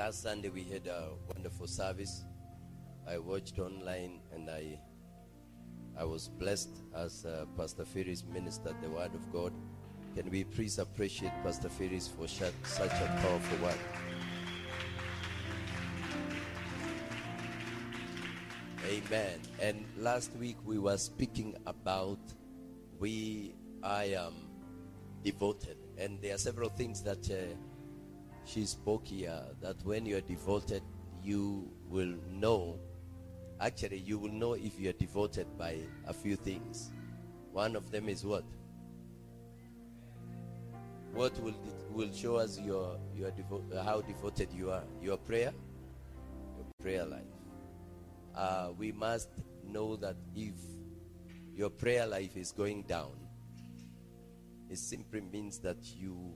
last Sunday we had a wonderful service. I watched online and I I was blessed as uh, Pastor Ferris ministered the word of God. Can we please appreciate Pastor Ferris for such, a powerful word? Amen. And last week we were speaking about we I am devoted, and there are several things that uh, she spoke here. That when you are devoted, you will know. Actually, you will know if you are devoted by a few things. One of them is what? What will will show us your your devo- how devoted you are? Your prayer, your prayer life uh, we must know that if your prayer life is going down, it simply means that you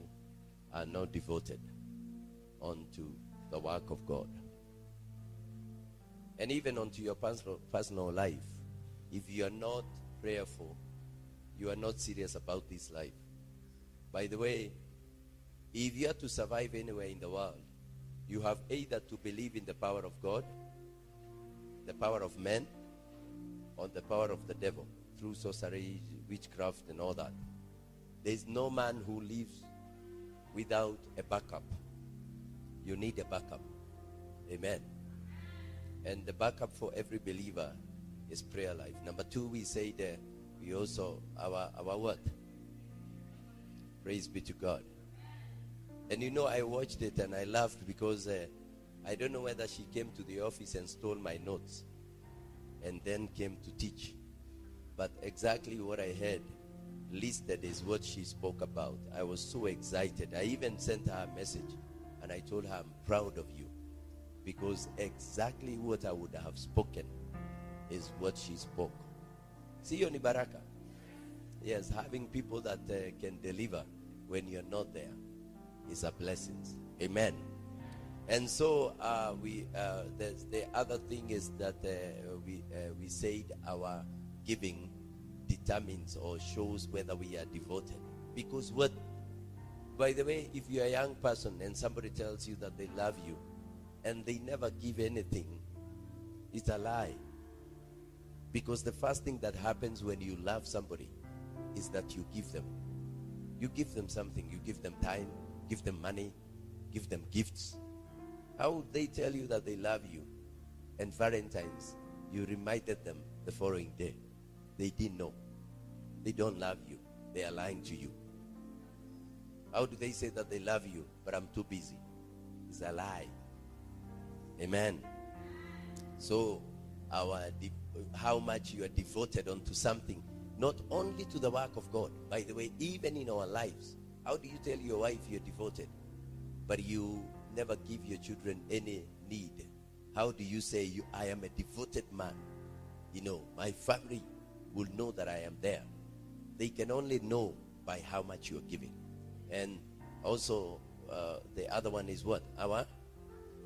are not devoted unto the work of God. And even unto your personal, life, if you are not prayerful, you are not serious about this life. By the way, if you are to survive anywhere in the world, you have either to believe in the power of God the power of men or the power of the devil through sorcery, witchcraft, and all that. There is no man who lives without a backup. You need a backup. Amen. And the backup for every believer is prayer life. Number two, we say that we also our our what? Praise be to God. And you know, I watched it and I laughed because. Uh, I don't know whether she came to the office and stole my notes and then came to teach. But exactly what I heard listed is what she spoke about. I was so excited. I even sent her a message and I told her, I'm proud of you because exactly what I would have spoken is what she spoke. See you, Baraka. Yes, having people that uh, can deliver when you're not there is a blessing. Amen. And so uh, we uh, the, the other thing is that uh, we uh, we said our giving determines or shows whether we are devoted. Because what, by the way, if you're a young person and somebody tells you that they love you, and they never give anything, it's a lie. Because the first thing that happens when you love somebody is that you give them. You give them something. You give them time. Give them money. Give them gifts how would they tell you that they love you? And Valentine's, you reminded them the following day. They didn't know. They don't love you. They are lying to you. How do they say that they love you, but I'm too busy? It's a lie. Amen. So, our how much you are devoted unto something, not only to the work of God. By the way, even in our lives, how do you tell your wife you're devoted, but you never give your children any need. How do you say you I am a devoted man? You know, my family will know that I am there. They can only know by how much you're giving. And also uh, the other one is what? Our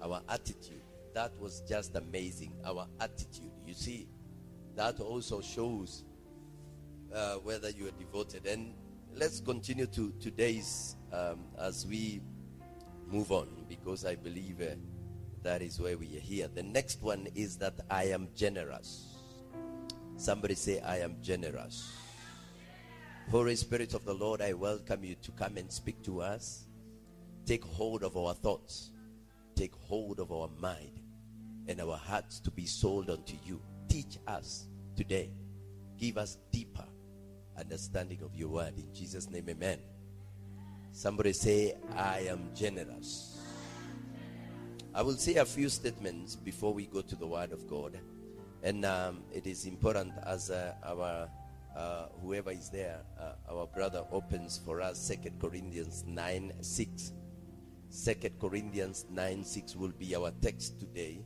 our attitude. That was just amazing. Our attitude. You see, that also shows uh, whether you are devoted. And let's continue to today's um, as we move on because I believe uh, that is where we are here. The next one is that I am generous. Somebody say, I am generous. Holy Spirit of the Lord, I welcome you to come and speak to us. Take hold of our thoughts, take hold of our mind and our hearts to be sold unto you. Teach us today. Give us deeper understanding of your word. In Jesus' name, amen. Somebody say, I am generous. I will say a few statements before we go to the Word of God. And um, it is important as uh, our, uh, whoever is there, uh, our brother opens for us Second Corinthians 9 6. 2 Corinthians 9 6 will be our text today.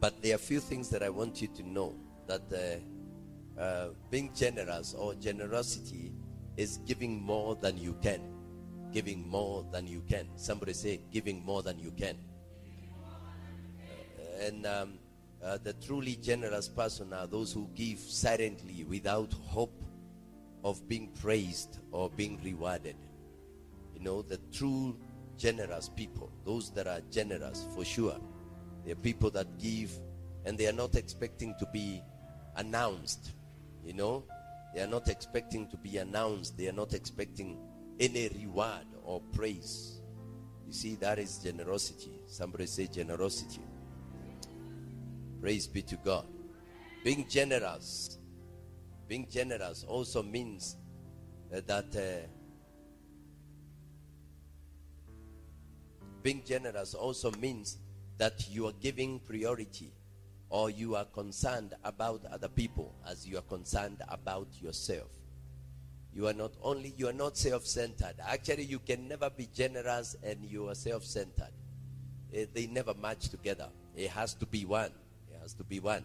But there are a few things that I want you to know that uh, uh, being generous or generosity is giving more than you can. Giving more than you can. Somebody say, giving more than you can. And um, uh, the truly generous person are those who give silently without hope of being praised or being rewarded. You know, the true generous people. Those that are generous, for sure. They are people that give and they are not expecting to be announced. You know, they are not expecting to be announced. They are not expecting any reward or praise. You see, that is generosity. Somebody say generosity. Praise be to God. Being generous, being generous also means uh, that uh, being generous also means that you are giving priority or you are concerned about other people as you are concerned about yourself. You are not only you are not self-centered. Actually, you can never be generous and you are self-centered. Eh, they never match together. It has to be one. Has to be one.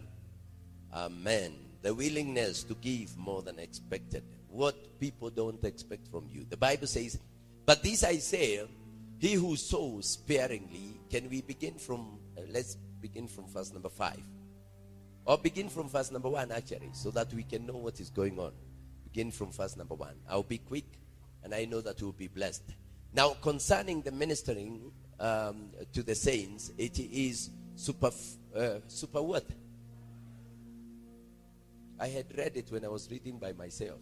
Amen. The willingness to give more than expected. What people don't expect from you. The Bible says, "But this I say, he who sows sparingly." Can we begin from? Uh, let's begin from verse number five. Or begin from verse number one, actually, so that we can know what is going on. Begin from verse number one. I'll be quick, and I know that we'll be blessed. Now, concerning the ministering um, to the saints, it is super, uh, super what? I had read it when I was reading by myself.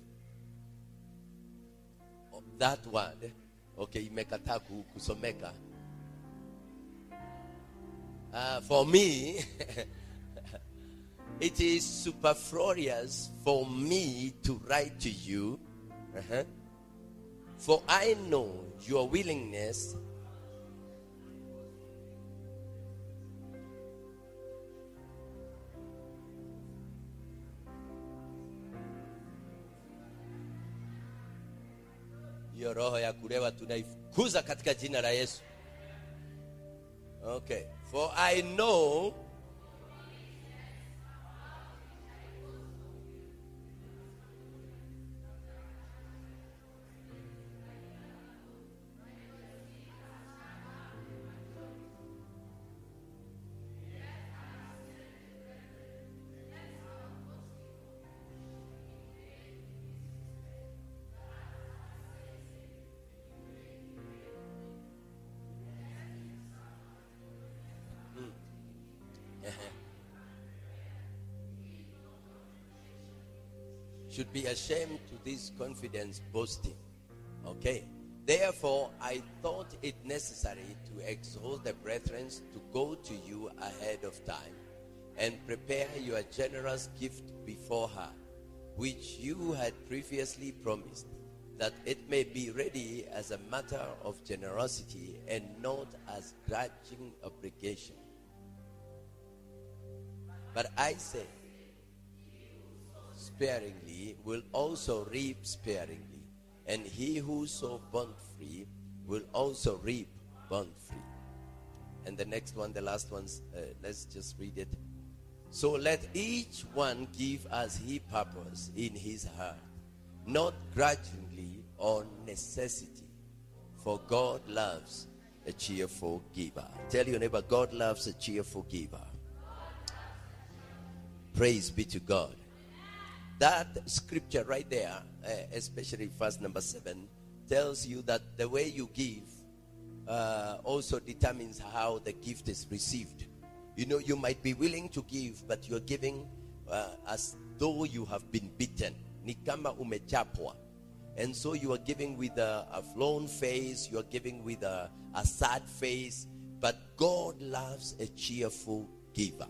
Oh, that word, okay, imekataa kusomeka. Uh, for me, It is superfluous for me to write to you. Uh-huh. For I know your willingness hiyo roho ya kulewa tunaifukuza katika jina la Yesu. Okay. For I know should be ashamed to this confidence boasting. Okay. Therefore, I thought it necessary to exhort the brethren to go to you ahead of time and prepare your generous gift before her, which you had previously promised, that it may be ready as a matter of generosity and not as grudging obligation. But I say, sparingly will also reap sparingly, and he who sow bond free will also reap bond free. And the next one, the last ones, uh, let's just read it. So let each one give as he purpose in his heart, not grudgingly or necessity, for God loves a cheerful giver. Tell your neighbor, God loves a cheerful giver. Praise be to God that scripture right there, uh, especially verse number seven, tells you that the way you give uh, also determines how the gift is received. You know, you might be willing to give, but you're giving uh, as though you have been beaten. Ni kama umechapwa. And so you are giving with a, a flown face, you are giving with a, a sad face, but God loves a cheerful giver.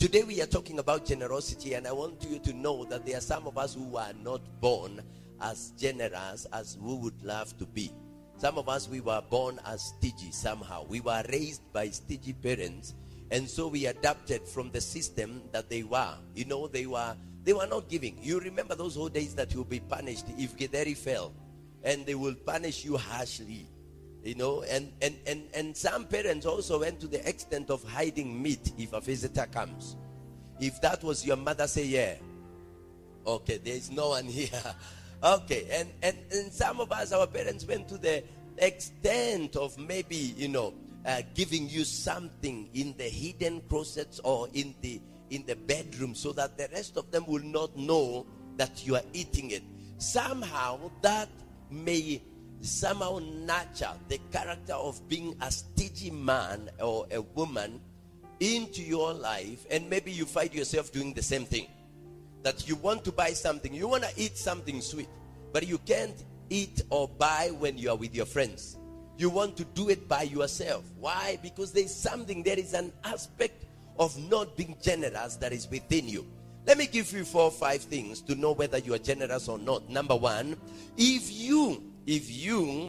Today we are talking about generosity, and I want you to know that there are some of us who are not born as generous as we would love to be. Some of us we were born as stingy somehow. We were raised by stingy parents, and so we adapted from the system that they were. You know, they were they were not giving. You remember those old days that you'll be punished if githeri fell, and they will punish you harshly you know and, and and and some parents also went to the extent of hiding meat if a visitor comes. If that was your mother say yeah okay there is no one here. Okay and and and some of us our parents went to the extent of maybe you know uh, giving you something in the hidden closets or in the in the bedroom so that the rest of them will not know that you are eating it. Somehow that may somehow nurture the character of being a stingy man or a woman into your life, and maybe you find yourself doing the same thing. That you want to buy something, you want to eat something sweet, but you can't eat or buy when you are with your friends. You want to do it by yourself. Why? Because there's something, there is an aspect of not being generous that is within you. Let me give you four or five things to know whether you are generous or not. Number one, if you, if you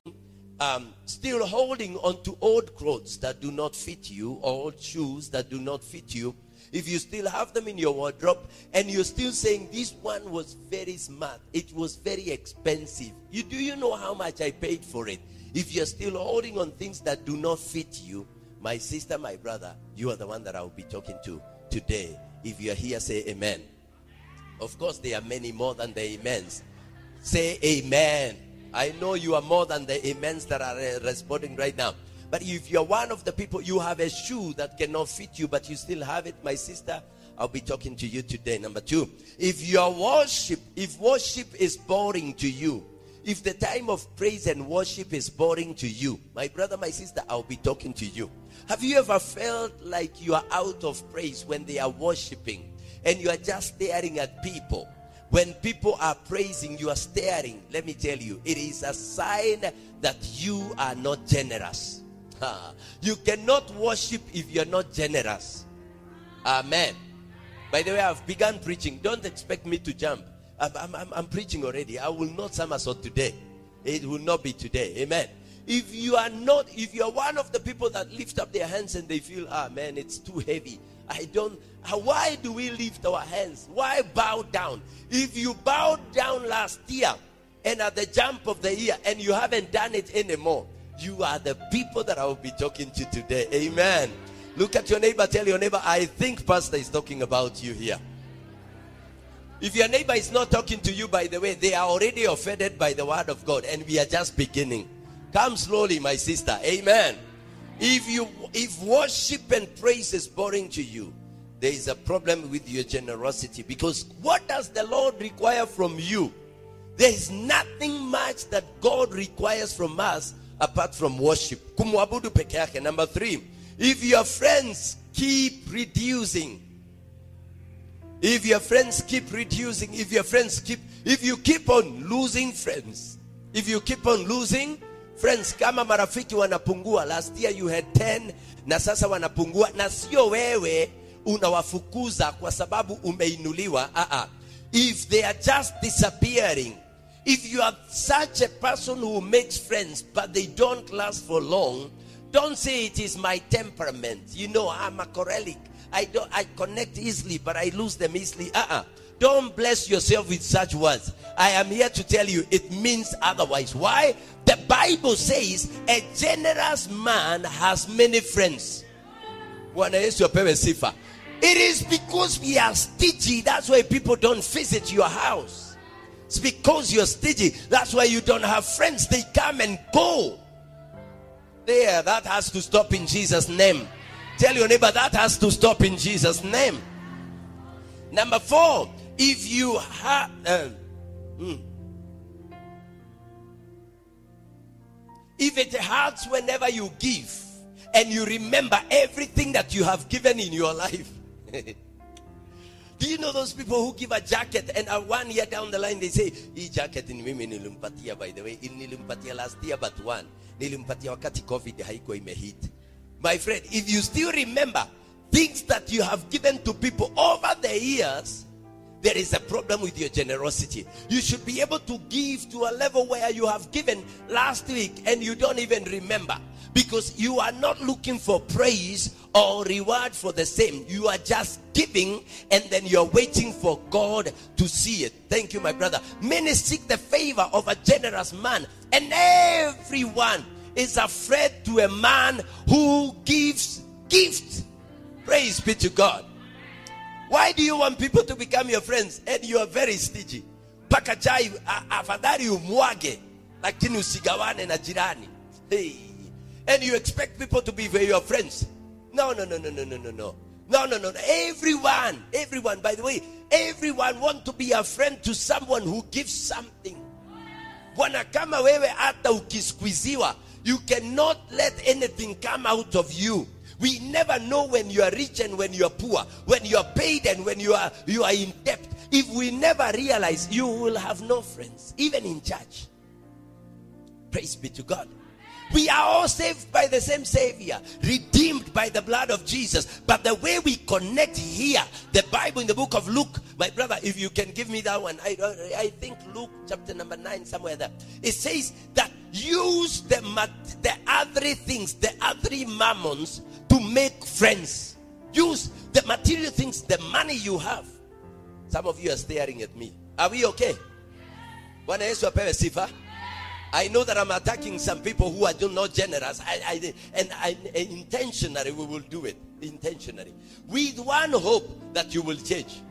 um, still holding on to old clothes that do not fit you, or old shoes that do not fit you, if you still have them in your wardrobe and you're still saying this one was very smart, it was very expensive. You do you know how much I paid for it? If you're still holding on things that do not fit you, my sister, my brother, you are the one that I will be talking to today. If you are here, say amen. Of course, there are many more than the amens. Say amen. I know you are more than the amens that are uh, responding right now. But if you're one of the people, you have a shoe that cannot fit you, but you still have it, my sister, I'll be talking to you today. Number two, if your worship, if worship is boring to you, if the time of praise and worship is boring to you, my brother, my sister, I'll be talking to you. Have you ever felt like you are out of praise when they are worshiping and you are just staring at people? When people are praising, you are staring. Let me tell you, it is a sign that you are not generous. You cannot worship if you're not generous. Amen. By the way, I've begun preaching. Don't expect me to jump. I'm, I'm, I'm preaching already. I will not somersault today. It will not be today. Amen. If you are not, if you are one of the people that lift up their hands and they feel, ah, man, it's too heavy. I don't, why do we lift our hands? Why bow down? If you bowed down last year and at the jump of the year and you haven't done it anymore, you are the people that I will be talking to today. Amen. Look at your neighbor, tell your neighbor, I think Pastor is talking about you here. If your neighbor is not talking to you, by the way, they are already offended by the word of God, and we are just beginning. Come slowly, my sister. Amen. If you if worship and praise is boring to you, there is a problem with your generosity because what does the Lord require from you? There is nothing much that God requires from us apart from worship. Number three, if your friends keep reducing, if your friends keep reducing, if your friends keep, if you keep on losing friends, if you keep on losing friends, kama marafiki wanapungua, last year you had 10 na sasa wanapungua, na sio wewe unawafukuza kwa sababu umeinuliwa. Uh -uh. If they are just disappearing, if you are such a person who makes friends but they don't last for long, don't say it is my temperament. You know, I'm a choleric. I don't I connect easily, but I lose them easily. Uh-uh. Don't bless yourself with such words. I am here to tell you it means otherwise. Why? The Bible says a generous man has many friends. It is because we are stingy. That's why people don't visit your house. It's because you're stingy. That's why you don't have friends. They come and go. There, that has to stop in Jesus' name. Tell your neighbor that has to stop in Jesus' name. Number four, if you have. Uh, mm, if it hurts whenever you give and you remember everything that you have given in your life. Do you know those people who give a jacket and are one year down the line they say, "This jacket in mimi nilimpatia by the way, nilimpatia last year but one. Nilimpatia wakati COVID haiko imehit." My friend, if you still remember things that you have given to people over the years, there is a problem with your generosity. You should be able to give to a level where you have given last week and you don't even remember because you are not looking for praise or reward for the same. You are just giving and then you're waiting for God to see it. Thank you, my brother. Many seek the favor of a generous man, and everyone is afraid to a man who gives gifts. Praise be to God. Why do you want people to become your friends and you are very stingy? Paka chai afadhali umwage lakini usigawane na jirani. Hey. And you expect people to be your friends. No, no, no, no, no, no, no, no. No, no, no. Everyone, everyone, by the way, everyone want to be a friend to someone who gives something. bwana kama wewe hata ukisqueeziwa you cannot let anything come out of you we never know when you are rich and when you are poor when you are paid and when you are you are in debt if we never realize you will have no friends even in church praise be to god we are all saved by the same Savior, redeemed by the blood of Jesus. But the way we connect here, the Bible in the book of Luke, my brother, if you can give me that one, I, I think Luke chapter number 9, somewhere there. It says that use the, the other things, the other mammons to make friends. Use the material things, the money you have. Some of you are staring at me. Are we okay? Bwana sifa. I know that I'm attacking some people who are not generous. I, I, and I, intentionally, we will do it. Intentionally. With one hope that you will change.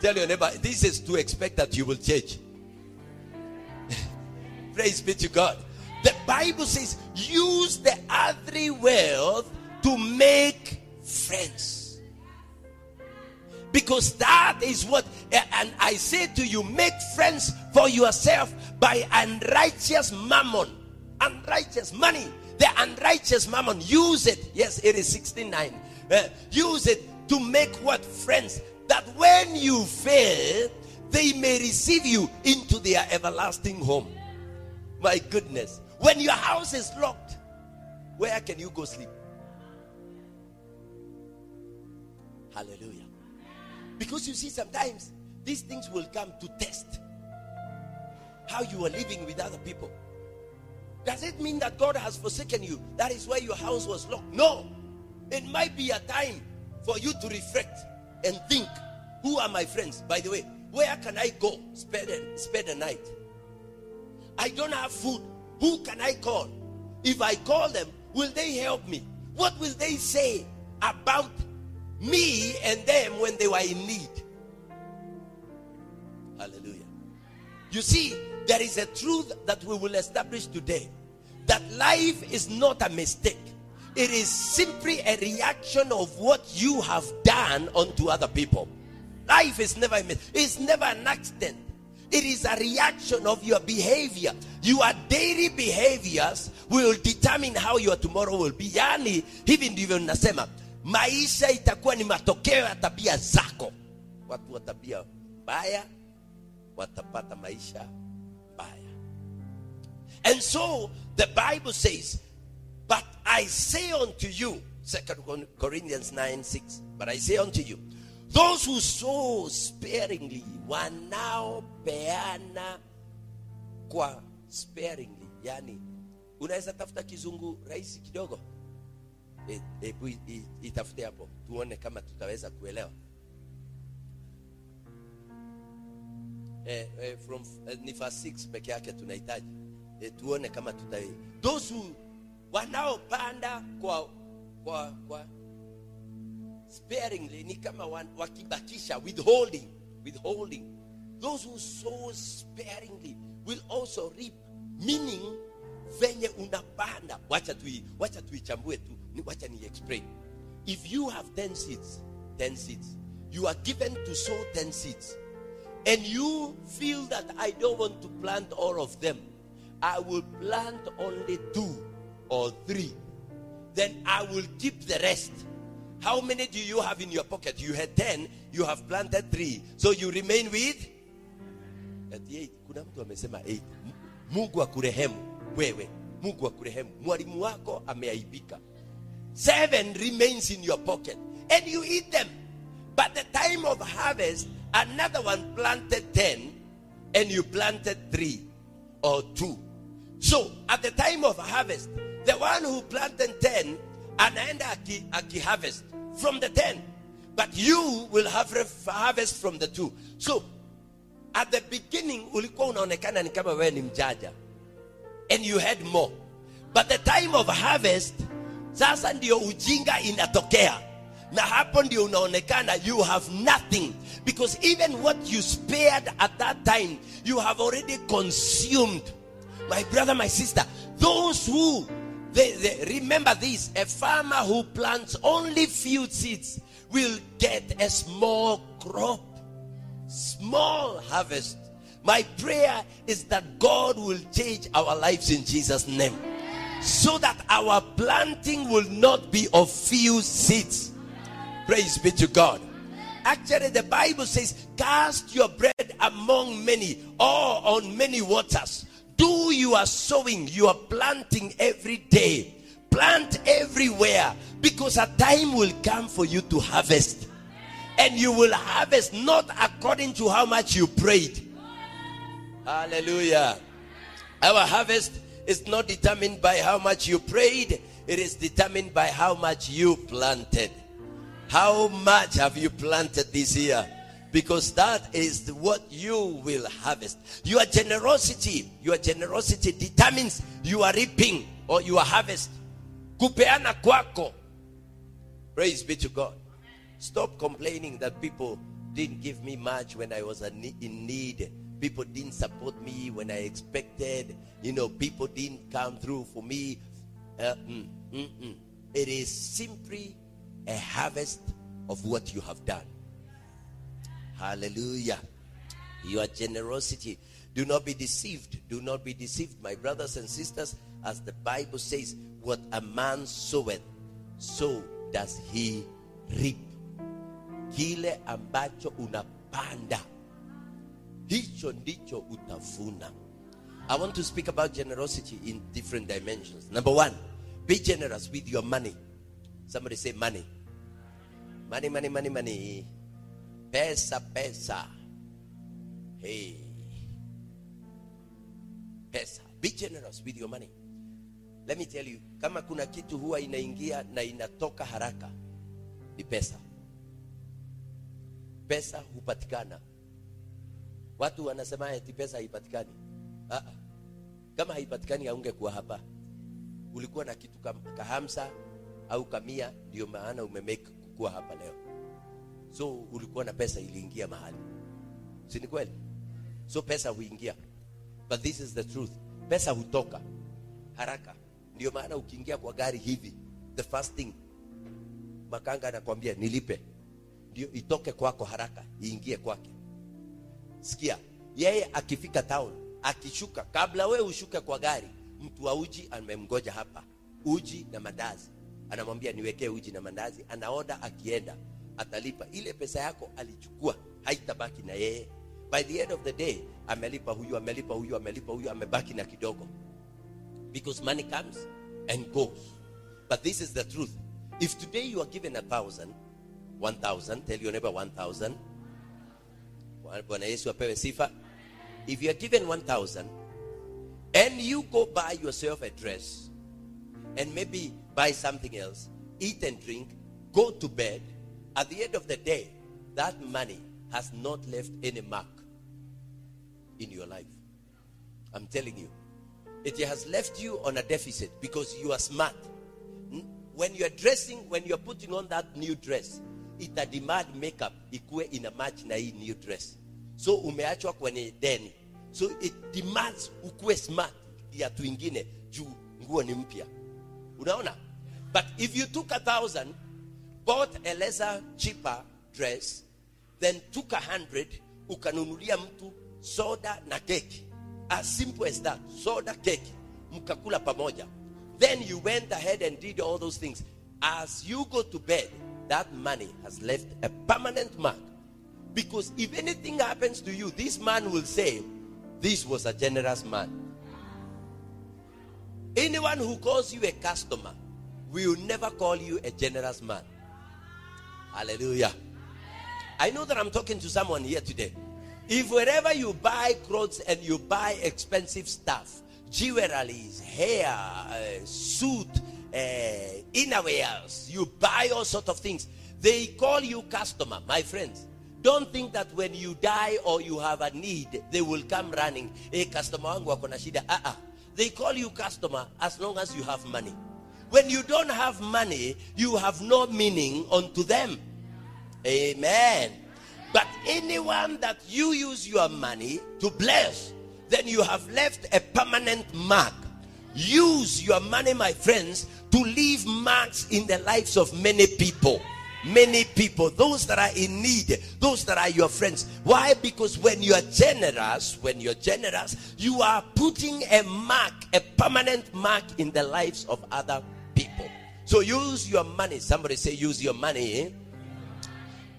Tell your neighbor, this is to expect that you will change. Praise be to God. The Bible says, use the earthly wealth to make friends. Because that is what, and I say to you, make friends for yourself by unrighteous mammon, unrighteous money. The unrighteous mammon, use it. Yes, it is 69. Uh, use it to make what? Friends. That when you fail, they may receive you into their everlasting home. My goodness. When your house is locked, where can you go sleep? Hallelujah. Because you see, sometimes these things will come to test how you are living with other people. Does it mean that God has forsaken you? That is why your house was locked. No. It might be a time for you to reflect and think who are my friends? By the way, where can I go spend, spend the night? I don't have food. Who can I call? If I call them, will they help me? What will they say about me and them when they were in need? Hallelujah. You see, there is a truth that we will establish today that life is not a mistake. It is simply a reaction of what you have done unto other people. Life is never a mistake. It's never an accident. It is a reaction of your behavior. Your daily behaviors will determine how your tomorrow will be. Yani, hivi ndivyo nasema, maisha itakuwa ni matokeo ya tabia zako. Watu wa tabia mbaya watapata maisha mbaya. and so the Bible says, But I say unto you, Second Corinthians 9 6, but I say unto you, those who sow sparingly wanaopeana kwa sparingly. Yani, unaweza tafuta kizungu rahisi kidogo, hebu e, itafute hapo tuone kama tutaweza kuelewa. Eh, eh, from eh, ni verse 6 peke yake tunahitaji. Eh, tuone kama tuta those wanaopanda kwa kwa kwa sparingly ni kama wakibakisha withholding withholding. Those who sow sparingly will also reap meaning venye unapanda. Wacha tui wacha tuichambue tu wacha he explain if you have 10 seeds 10 seeds you are given to sow 10 seeds and you feel that I don't want to plant all of them I will plant only two or three. Then I will keep the rest. How many do you have in your pocket? You had 10, you have planted three. So you remain with 38. Kuna mtu amesema 8. Mungu akurehemu wewe. Mungu akurehemu. Mwalimu wako ameaibika. Seven remains in your pocket and you eat them. But the time of harvest, another one planted 10 and you planted three or two. So at the time of harvest, the one who planted 10 anaenda aki, aki harvest from the 10. But you will have harvest from the two. So at the beginning ulikuwa unaonekana kama wewe and you had more. But the time of harvest sasa ndio ujinga inatokea na hapo ndio unaonekana you have nothing because even what you spared at that time you have already consumed my brother, my sister, those who they, they, remember this a farmer who plants only few seeds will get a small crop, small harvest. My prayer is that God will change our lives in Jesus' name. So that our planting will not be of few seeds. Praise be to God. Actually, the Bible says, Cast your bread among many or on many waters. Do your sowing, you are planting every day. Plant everywhere because a time will come for you to harvest. And you will harvest not according to how much you prayed. Hallelujah. Our harvest is not determined by how much you prayed, it is determined by how much you planted. How much have you planted this year? Because that is what you will harvest. Your generosity, your generosity determines you are reaping or your harvest. Kupeana kwako. Praise be to God. Stop complaining that people didn't give me much when I was in need. People didn't support me when I expected. You know, people didn't come through for me. Uh, mm, mm, mm. It is simply a harvest of what you have done. Hallelujah. Your generosity. Do not be deceived. Do not be deceived, my brothers and sisters. As the Bible says, what a man soweth, so does he reap. Kile ambacho unapanda, hicho ndicho utavuna. I want to speak about generosity in different dimensions. Number one, be generous with your money. Somebody say money. Money, money, money, money. Pesa, pesa. Hey. Pesa. Be generous with your money. Let me tell you, kama kuna kitu huwa inaingia na inatoka haraka ni pesa. Pesa hupatikana. Watu wanasema eti pesa haipatikani. Ah, kama haipatikani haungekuwa hapa. Ulikuwa na kitu kahamsa au kamia, ndio maana umemake kuwa hapa leo. So ulikuwa na pesa iliingia mahali, si ni kweli? So pesa huingia, but this is the truth. Pesa hutoka haraka. Ndio maana ukiingia kwa gari hivi, the first thing makanga anakwambia nilipe, ndio itoke kwako haraka iingie kwake. Sikia, yeye akifika town, akishuka, kabla we ushuke kwa gari, mtu wa uji amemgoja hapa, uji na mandazi anamwambia niwekee uji na mandazi, anaoda, akienda atalipa. Ile pesa yako alichukua haitabaki na yeye. By the end of the day amelipa huyu, amelipa huyu, amelipa huyu, amebaki na kidogo, because money comes and goes. But this is the truth. If today you are given a thousand, one thousand, tell your neighbor one thousand. Bwana Yesu apewe sifa. If you are given one thousand and you go buy yourself a dress and maybe buy something else, eat and drink, go to bed. At the end of the day, that money has not left any mark in your life. I'm telling you. It has left you on a deficit because you are smart. When you're dressing, when you're putting on that new dress, it a demand makeup ikuwe ina match na hii new dress. So umeachwa kwenye deni. So it demands ukuwe smart ya tuingine juu nguo ni mpya. Unaona? But if you took a thousand, bought a lesser, cheaper dress, then took a hundred, ukanunulia mtu soda na keki. As simple as that. Soda, keki. Mkakula pamoja. Then you went ahead and did all those things. As you go to bed, that money has left a permanent mark. Because if anything happens to you, this man will say, This was a generous man. Anyone who calls you a customer will never call you a generous man. Hallelujah. I know that I'm talking to someone here today. If wherever you buy clothes and you buy expensive stuff, jewelry, hair, uh, suit, Eh, innerwears, you buy all sorts of things, they call you customer. My friends, don't think that when you die or you have a need, they will come running. Hey, customer wangu wako na shida. Uh-uh. They call you customer as long as you have money. When you don't have money, you have no meaning unto them. Amen. But anyone that you use your money to bless, then you have left a permanent mark. Use your money, my friends, to leave marks in the lives of many people. many people, those that are in need, those that are your friends. Why? Because when you are generous, when you're generous, you are putting a mark, a permanent mark in the lives of other people. So use your money. Somebody say, use your money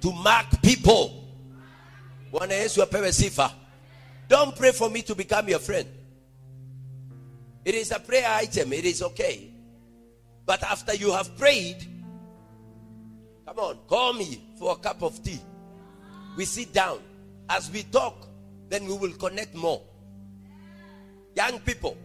to mark people. Bwana Yesu apewe sifa. Don't pray for me to become your friend. It is a prayer item. It is okay. But after you have prayed, come on, call me for a cup of tea. We sit down. As we talk, then we will connect more. Young people,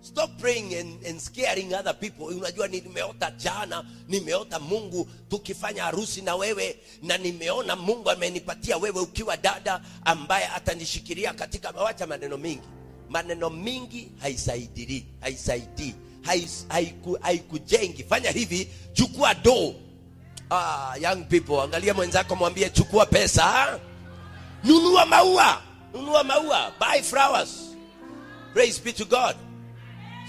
stop praying and, and scaring other people. Unajua nimeota jana, nimeota Mungu tukifanya harusi na wewe na nimeona Mungu amenipatia wewe ukiwa dada ambaye atanishikilia katika wacha maneno mingi. Maneno mingi haisaidii, haisaidii, hais- haiku- haikujengi. Fanya hivi, chukua do. Ah, young people, angalia mwenzako mwambie chukua pesa. Nunua maua, nunua maua, buy flowers. Praise be to God.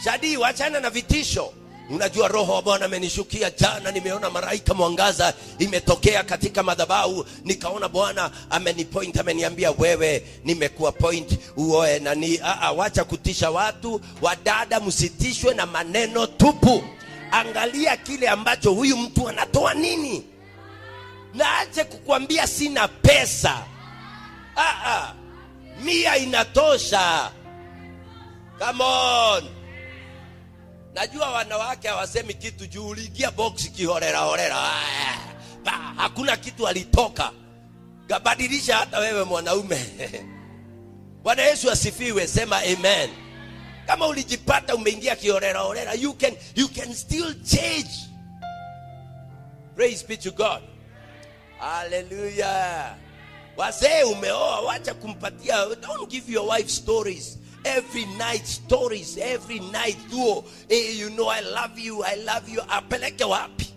Shadi, wachana na vitisho. Unajua roho wa Bwana amenishukia jana, nimeona maraika mwangaza imetokea katika madhabahu, nikaona Bwana amenipoint, ameniambia wewe, nimekuwa point uoe nani. Ah, ah, wacha kutisha watu. Wadada, msitishwe na maneno tupu. Angalia kile ambacho huyu mtu anatoa nini, na ache kukwambia sina pesa. Ah, ah, mia inatosha. Come on. Najua wanawake hawasemi kitu juu uliingia box kihorera horera. Ah, hakuna kitu alitoka. Kabadilisha hata wewe mwanaume. Bwana Yesu asifiwe, sema amen. Kama ulijipata umeingia kihorera horera, you can you can still change. Praise be to God. Hallelujah. Wazee umeoa, wacha kumpatia. Don't give your wife stories. Every night stories, every night duo. Hey, you know I love you, I love you. Apeleke wapi?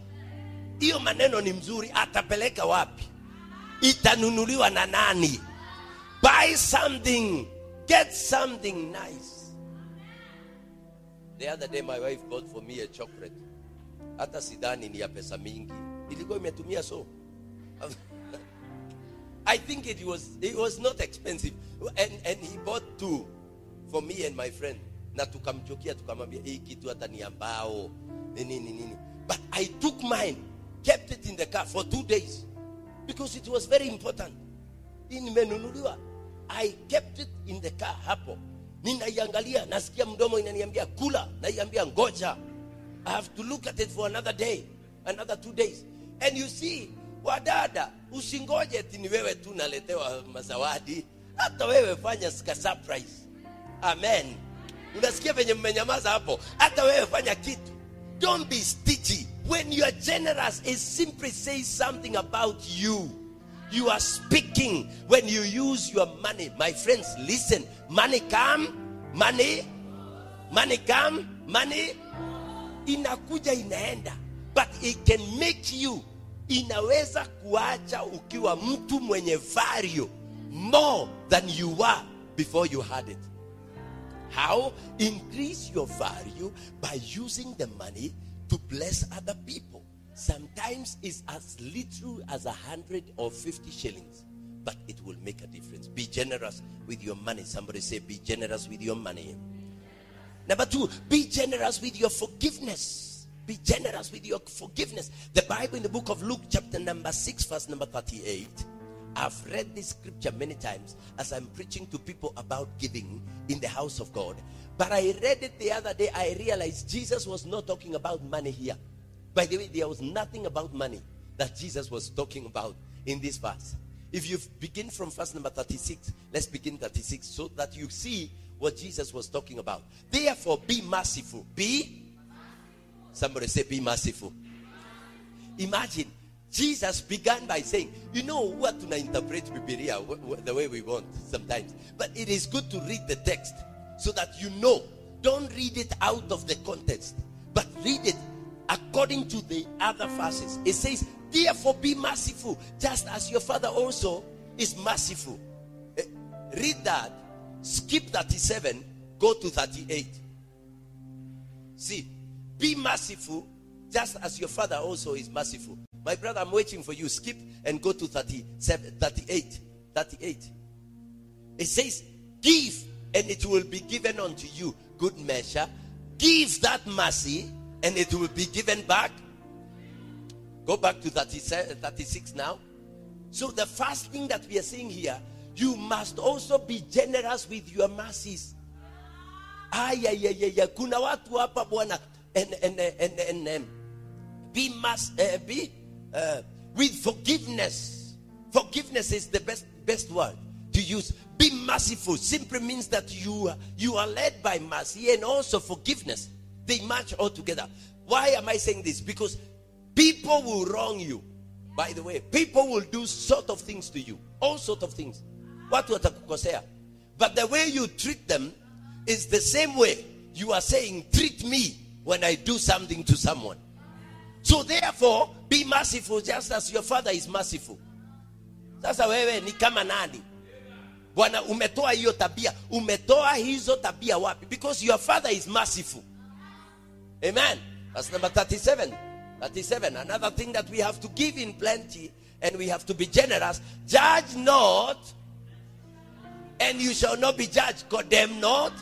Hiyo maneno ni mzuri, atapeleka wapi? Itanunuliwa na nani? Buy something, get something nice. The other day my wife bought for me a chocolate. Hata sidhani ni ya pesa mingi. Ilikuwa imetumia so. I think it was it was not expensive. And and he bought two for me and my friend. Na tukamchokia tukamwambia hii kitu hata ni ambao nini nini. But I took mine, kept it in the car for two days because it was very important. Nimenunuliwa. I kept it in the car hapo. Ninaiangalia, nasikia mdomo inaniambia kula, naiambia ngoja. I have to look at it for another day, another two days. And you see, wadada, usingoje ti ni wewe tu naletewa mazawadi. Hata wewe fanya ska surprise. Amen. Unasikia venye mmenyamaza hapo? Hata wewe fanya kitu. Don't be stitchy. When you are generous, it simply says something about you. You are speaking when you use your money. My friends, listen. Money come, money, money come, money inakuja inaenda but it can make you inaweza kuacha ukiwa mtu mwenye value more than you were before you had it how increase your value by using the money to bless other people sometimes it's as little as a hundred or fifty shillings but it will make a difference be generous with your money somebody say be generous with your money Number two, be generous with your forgiveness. Be generous with your forgiveness. The Bible in the book of Luke, chapter number 6, verse number 38. I've read this scripture many times as I'm preaching to people about giving in the house of God. But I read it the other day. I realized Jesus was not talking about money here. By the way, there was nothing about money that Jesus was talking about in this verse. If you begin from verse number 36, let's begin 36 so that you see what Jesus was talking about. Therefore, be merciful. Be. Somebody say, be merciful. Imagine, Jesus began by saying, you know what to interpret Biblia the way we want sometimes. But it is good to read the text so that you know. Don't read it out of the context, but read it according to the other verses. It says, therefore be merciful, just as your father also is merciful. Eh, Read that, skip 37, go to 38. See, be merciful, just as your father also is merciful. My brother, I'm waiting for you. Skip and go to 37, 38. 38. It says, Give, and it will be given unto you. Good measure. Give that mercy, and it will be given back. Go back to 36 now. So, the first thing that we are saying here, you must also be generous with your mercies. Ay, ay, ay, ay, kuna watu bwana and, be must uh, be uh, with forgiveness. Forgiveness is the best best word to use. Be merciful simply means that you you are led by mercy and also forgiveness. They match all together. Why am I saying this? Because people will wrong you. By the way, people will do sort of things to you, all sort of things. What watakukosea. But the way you treat them is the same way you are saying, treat me when I do something to someone. So therefore, be merciful just as your father is merciful. Sasa wewe ni kama nani? Bwana umetoa hiyo tabia, umetoa hizo tabia wapi? Because your father is merciful. Amen. That's number 37. 37. Another thing that we have to give in plenty and we have to be generous. Judge not, and you shall not be judged. Condemn not,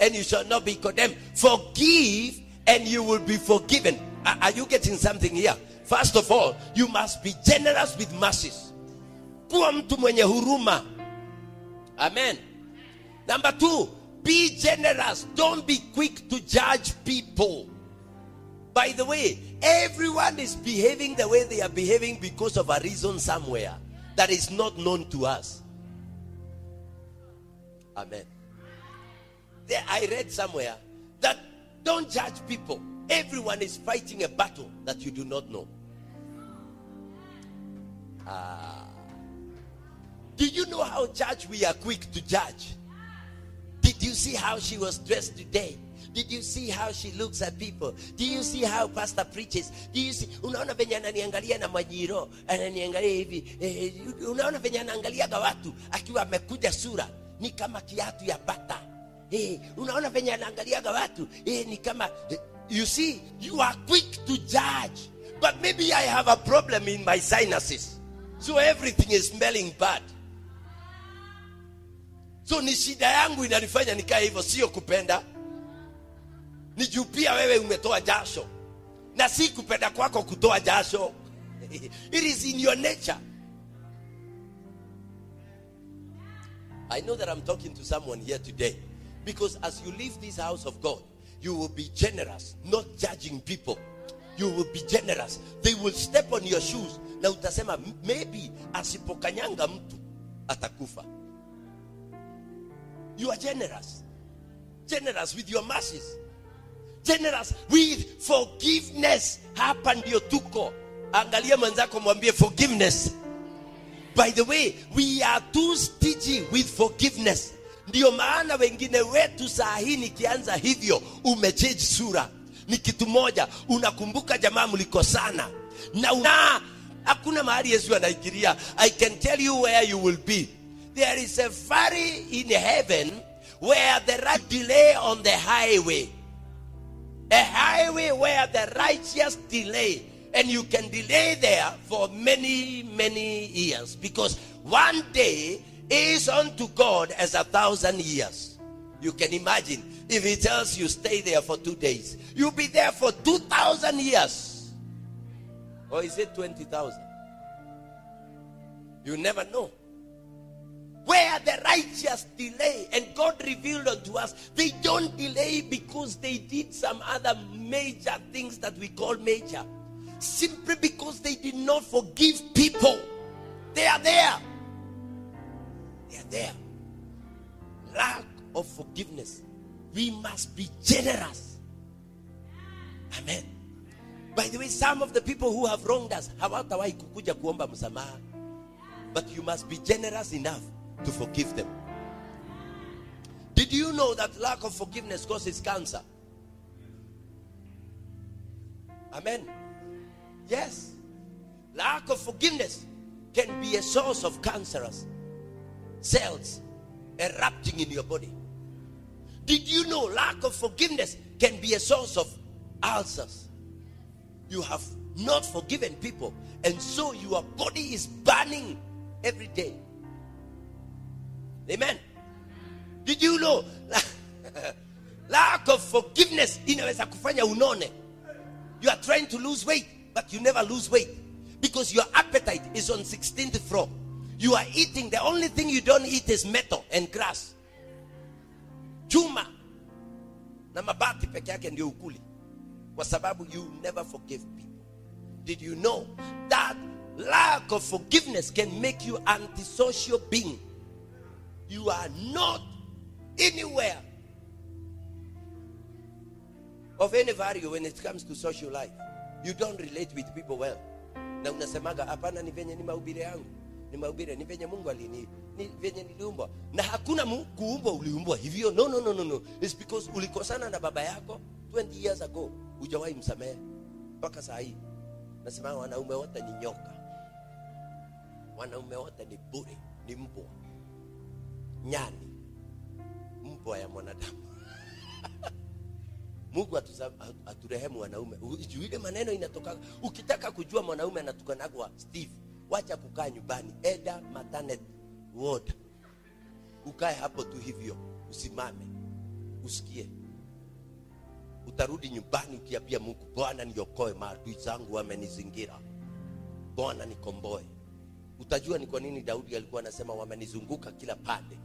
and you shall not be condemned. Forgive, and you will be forgiven. Are, you getting something here? First of all, you must be generous with masses. Amen. Number two, be generous. Don't be quick to judge people. By the way, everyone is behaving the way they are behaving because of a reason somewhere that is not known to us. Amen. There, I read somewhere that don't judge people. Everyone is fighting a battle that you do not know. Ah. Do you know how judge we are quick to judge? Did you see how she was dressed today? Did you see how she looks at people? Do you see how pastor preaches? Do you see unaona venye ananiangalia na majiro, ananiangalia hivi. Eh, unaona venye anaangaliaga watu akiwa amekuja sura ni kama kiatu ya bata. Eh, unaona venye anaangaliaga watu eh, ni kama eh, you see you are quick to judge. But maybe I have a problem in my sinuses. So everything is smelling bad. So ni shida yangu inanifanya nikae hivyo, sio kupenda. Ni juu pia wewe umetoa jasho, na si kupenda kwako kutoa jasho. It is in your nature. I know that I'm talking to someone here today because as you leave this house of God, you will be generous, not judging people. You will be generous. They will step on your shoes. Na utasema maybe asipokanyanga mtu atakufa. You are generous. Generous with your mercies. Generous with forgiveness. Hapa ndio tuko. Angalia mwenzako mwambie forgiveness. By the way, we are too stingy with forgiveness. Ndio maana wengine wetu saa hii nikianza hivyo umechange sura. Ni kitu moja, unakumbuka jamaa mlikosana na una hakuna mahali Yesu anaikiria. I can tell you where you will be. There is a valley in heaven where the right delay on the highway. A highway where the righteous delay. And you can delay there for many, many years. Because one day is unto God as a thousand years. You can imagine if He tells you stay there for two days, you'll be there for 2,000 years. Or is it 20,000? You never know. Where the righteous delay, and God revealed unto us, they don't delay because they did some other major things that we call major. Simply because they did not forgive people. They are there. They are there. Lack of forgiveness. We must be generous. Amen. By the way, some of the people who have wronged us kukuja kuomba. But you must be generous enough to forgive them. Did you know that lack of forgiveness causes cancer? Amen. Yes. Lack of forgiveness can be a source of cancerous cells erupting in your body. Did you know lack of forgiveness can be a source of ulcers? you have not forgiven people, and so your body is burning every day. Amen. Did you know lack of forgiveness? You are trying to lose weight, but you never lose weight because your appetite is on 16th floor. You are eating, the only thing you don't eat is metal and grass. Chuma na mabati peke yake ndio ukuli, kwa sababu you never forgive people. Did you know that lack of forgiveness can make you antisocial being? You are not anywhere of any value when it comes to social life. You don't relate with people well. Na unasemaga hapana, ni venye ni mahubiri yangu, ni mahubiri, ni venye Mungu alini, ni venye niliumbwa. Na hakuna kuumbwa uliumbwa hivyo. No, no, no, no, no. It's because ulikosana na baba yako 20 years ago, hujawahi msamehe mpaka saa hii. Nasema wanaume wote ni nyoka, wanaume wote ni bure, ni mbwa, nyani, mbwa ya mwanadamu. Mungu aturehemu wanaume. Ile maneno inatoka. Ukitaka kujua mwanaume anatukanagwa Steve, wacha kukaa nyumbani, eda maternity ward, ukae hapo tu hivyo, usimame, usikie. Utarudi nyumbani ukiambia Mungu, Bwana niokoe, maadui zangu wamenizingira, Bwana nikomboe. Utajua ni kwa nini Daudi alikuwa anasema wamenizunguka kila pande,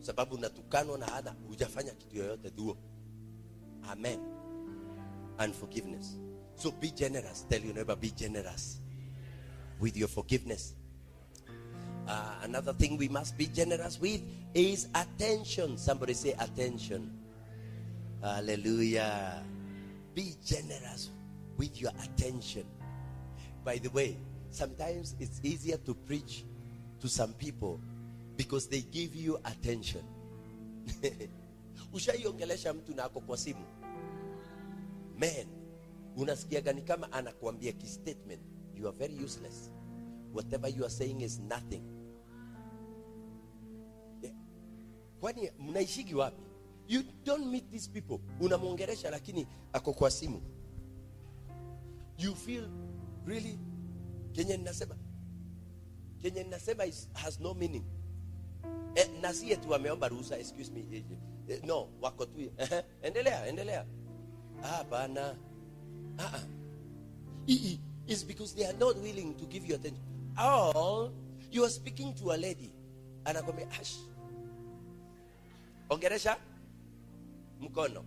sababu unatukanwa na hana hujafanya kitu yoyote duo. Amen. And. So be generous. Tell your neighbor, be generous with your forgiveness. Uh, another thing we must be generous with is attention. Somebody say attention. Hallelujah. Be generous with your attention. By the way, sometimes it's easier to preach to some people because they give you attention. ushaiongelesha mtu na kwa simu man unasikiaga ni kama anakuambia kistatement you are very useless. Whatever you are saying is nothing. Kwani mnaishigi wapi? You don't meet these people. Unamwongelesha lakini ako kwa simu. You feel really kenye ninasema kenye ninasema is, has no meaning. Eh, na si eti wameomba ruhusa excuse me eh, eh, no wako tu eh, endelea endelea. Ah ah, ah. I- i- it's because they are not willing to give you attention. Or you are speaking to a lady anakwambia ash ongeresha? Mkono.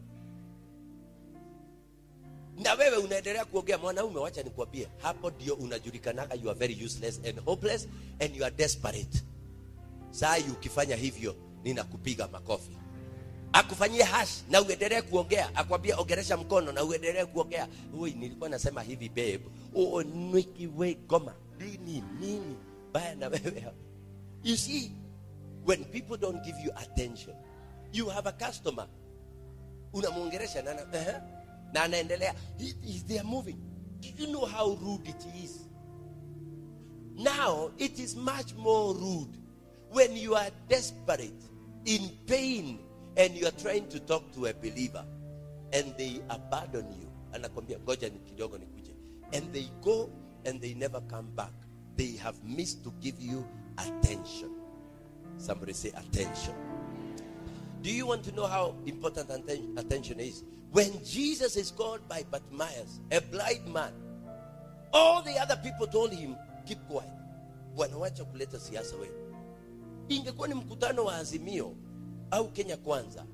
Na wewe unaendelea kuongea mwanaume wacha nikwambie hapo ndio unajulikanaga you are very useless and hopeless and you are desperate. Saa ukifanya hivyo ninakupiga makofi akufanyie hash na uendelee kuongea. Akwambia ongeresha mkono na uendelee kuongea. Ui nilikuwa nasema hivi babe. Oh, nwiki goma. Nini nini? Baya na wewe you see when people don't give you attention you have a customer. Unamwongeresha na, ana- ehe, na anaendelea. They are moving. Do you know how rude it is? Now it is much more rude when you are desperate in pain and you are trying to talk to a believer. And they abandon you. Anakwambia ni and they go and they never come back. They have missed to give you attention. Somebody say attention. Do you want to know how important attention is? When jesus is called by bartimaeus a blind man all the other people told him keep quiet. Bwana wacha kuleta siasa wewe. Ingekuwa ni mkutano wa azimio au kenya kwanza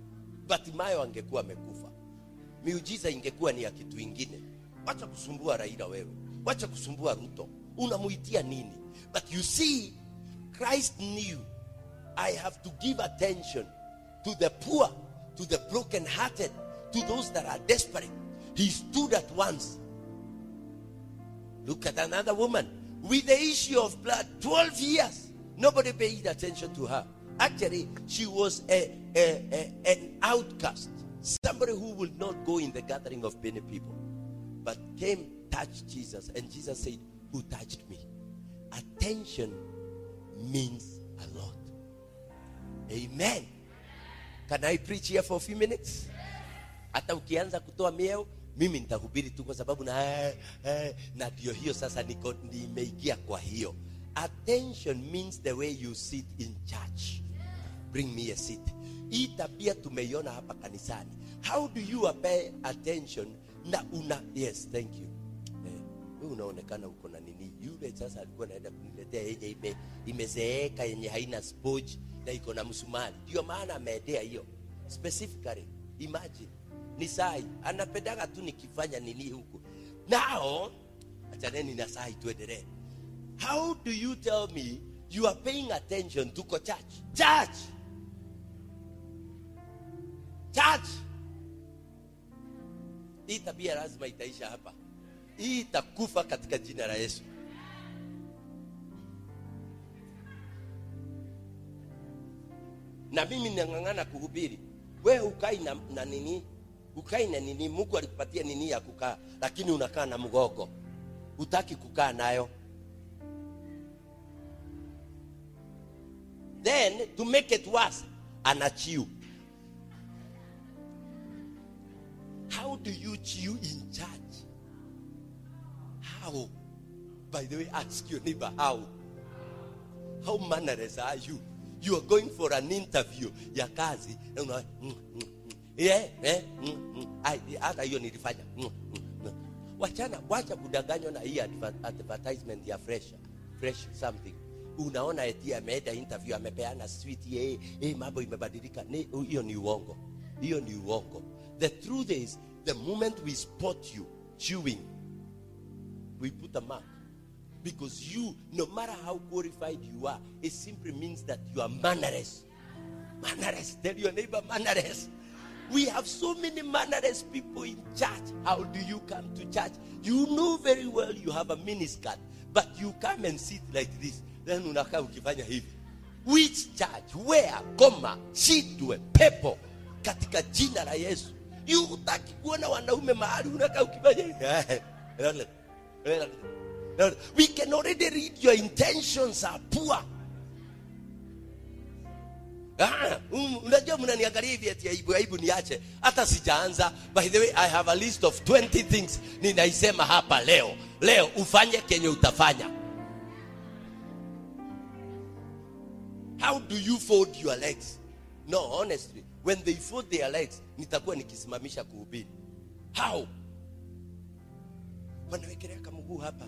batimayo angekuwa amekufa. Miujiza ingekuwa ni ya kitu ingine. Wacha kusumbua raila wewe. Wacha kusumbua ruto. Unamuitia nini? But you see christ knew i have to give attention to the poor to the broken hearted to those that are desperate. He stood at once. Look at another woman. With the issue of blood, 12 years. Nobody paid attention to her. Actually, she was a, a, a- an outcast, somebody who would not go in the gathering of many people, but came, touched Jesus, and Jesus said, Who touched me? Attention means a lot. Amen. Can I preach here for a few minutes? hata ukianza kutoa mieo mimi nitahubiri tu kwa sababu na eh, eh, na ndio hiyo sasa niko kwa hiyo attention means the way you sit in church bring me a seat hii tabia tumeiona hapa kanisani. How do you pay attention na una yes thank you. Eh, wewe unaonekana uko na nini? Yule sasa alikuwa anaenda kuniletea yenye ime, imezeeka yenye haina sponge na iko na msumari. Ndio maana ameendea hiyo. Specifically imagine ni sai. Anapendaga tu nikifanya nini huko. nao achaneni na sai tuendelee. How do you tell me you are paying attention tuko church? Church church hii tabia lazima itaisha hapa. Hii itakufa katika jina la yesu. Na mimi nang'ang'ana kuhubiri. We ukai na, na nini? Ukai na nini? Mungu alikupatia nini ya kukaa? Lakini unakaa na mgogo. Utaki kukaa nayo. Then to make it worse anachiu do you chew in church how? By the way ask your neighbor how? How mannerless are you? You are going for an interview. Ya kazi na una yeah, eh, hata hiyo nilifanya wachana wacha kudanganywa na hii advertisement ya fresh fresh something. Unaona eti ameenda interview amepeana sweet eh, eh, mambo imebadilika. Hiyo ni uongo. Hiyo ni uongo. The truth is the moment we spot you chewing we put a mark. Because you no matter how qualified you are it simply means that you are mannerless. Mannerless. Tell your neighbor mannerless. We have so many mannerless people in church. How do you come to church? You know very well you have a miniskirt but you come and sit like this. Then unakaa ukifanya hivi. Which church? Where? Koma. Shidwe pepo. Katika jina la yesu you hutaki kuona wanaume mahali unakaa ukifanya we can already read your intentions are poor. Ah, um, unajua mnaniangalia hivi ati aibu aibu niache. Hata sijaanza. By the way i have a list of 20 things ninaisema hapa leo. Leo ufanye kenye utafanya. How do you fold your legs? No honestly when they fold their legs nitakuwa nikisimamisha kuhubiri. How wanawekelea kamguu hapa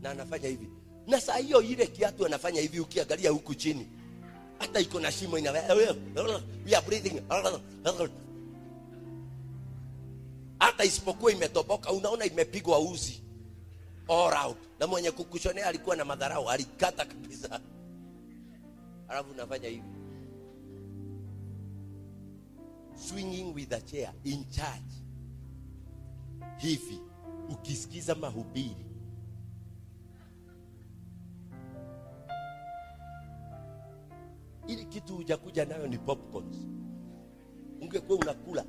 na anafanya hivi. Na saa hiyo ile kiatu anafanya hivi ukiangalia huku chini hata iko na shimo ina hata isipokuwa imetoboka unaona imepigwa uzi. All out. Na mwenye kukushonea alikuwa na madharau alikata kabisa. Alafu unafanya hivi swinging with a chair in church hivi ukisikiza mahubiri ili kitu hujakuja nayo ni popcorns. Ungekuwa unakula.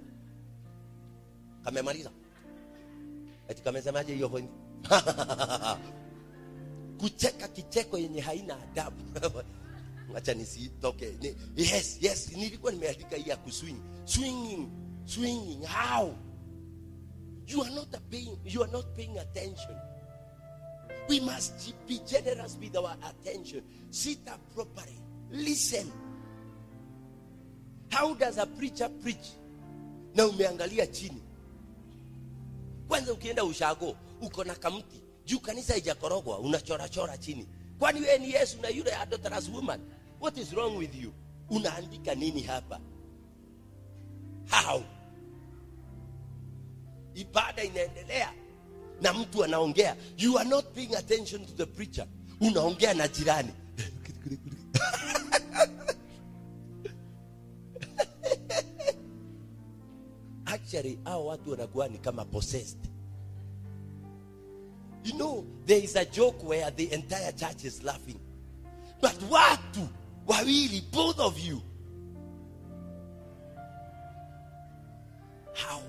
Kamemaliza. Ati kamesemaje hiyo point? Kucheka kicheko yenye haina adabu acha nisitoke ni, yes yes nilikuwa nimeandika hii ya kuswing swinging swinging how? You are not paying you are not paying attention. We must be generous with our attention. Sit up properly. Listen. How does a preacher preach? Na umeangalia chini. Kwanza ukienda ushago uko na kamti juu kanisa ijakorogwa unachorachora chini. Kwani wewe ni yesu na yule adulterous woman what is wrong with you? Unaandika nini hapa? How? Ibada inaendelea na mtu anaongea. You are not paying attention to the preacher. Unaongea na jirani. Actually hao watu wanakuwa ni kama possessed. You know there is a joke where the entire church is laughing. But watu wawili both of you. How?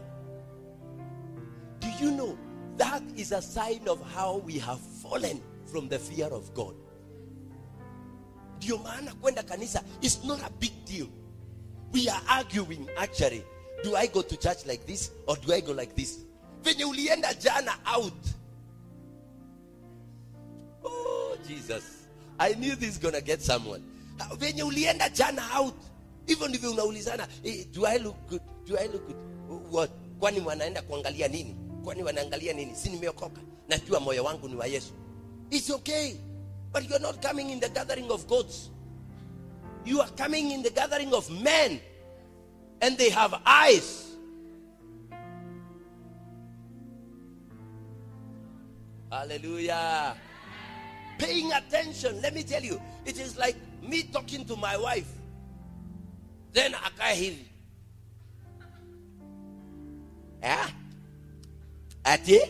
Do you know that is a sign of how we have fallen from the fear of god? Ndio kwenda kanisa is not a big deal. We are arguing actually. Do i go to church like this or do i go like this? Venye ulienda jana out. Oh jesus. I knew this is gonna get someone venye ulienda jana out. Hivyo ndivyo unaulizana eh, do i look good? Do i look good? What? Kwani wanaenda kuangalia nini? Kwani wanaangalia nini? Si nimeokoka? Najua moyo wangu ni wa yesu. It's okay but you're not coming in the gathering of gods. You are coming in the gathering of men and they have eyes. Hallelujah. Paying attention. Let me tell you it is like me talking to my wife then akae hivi eh? ati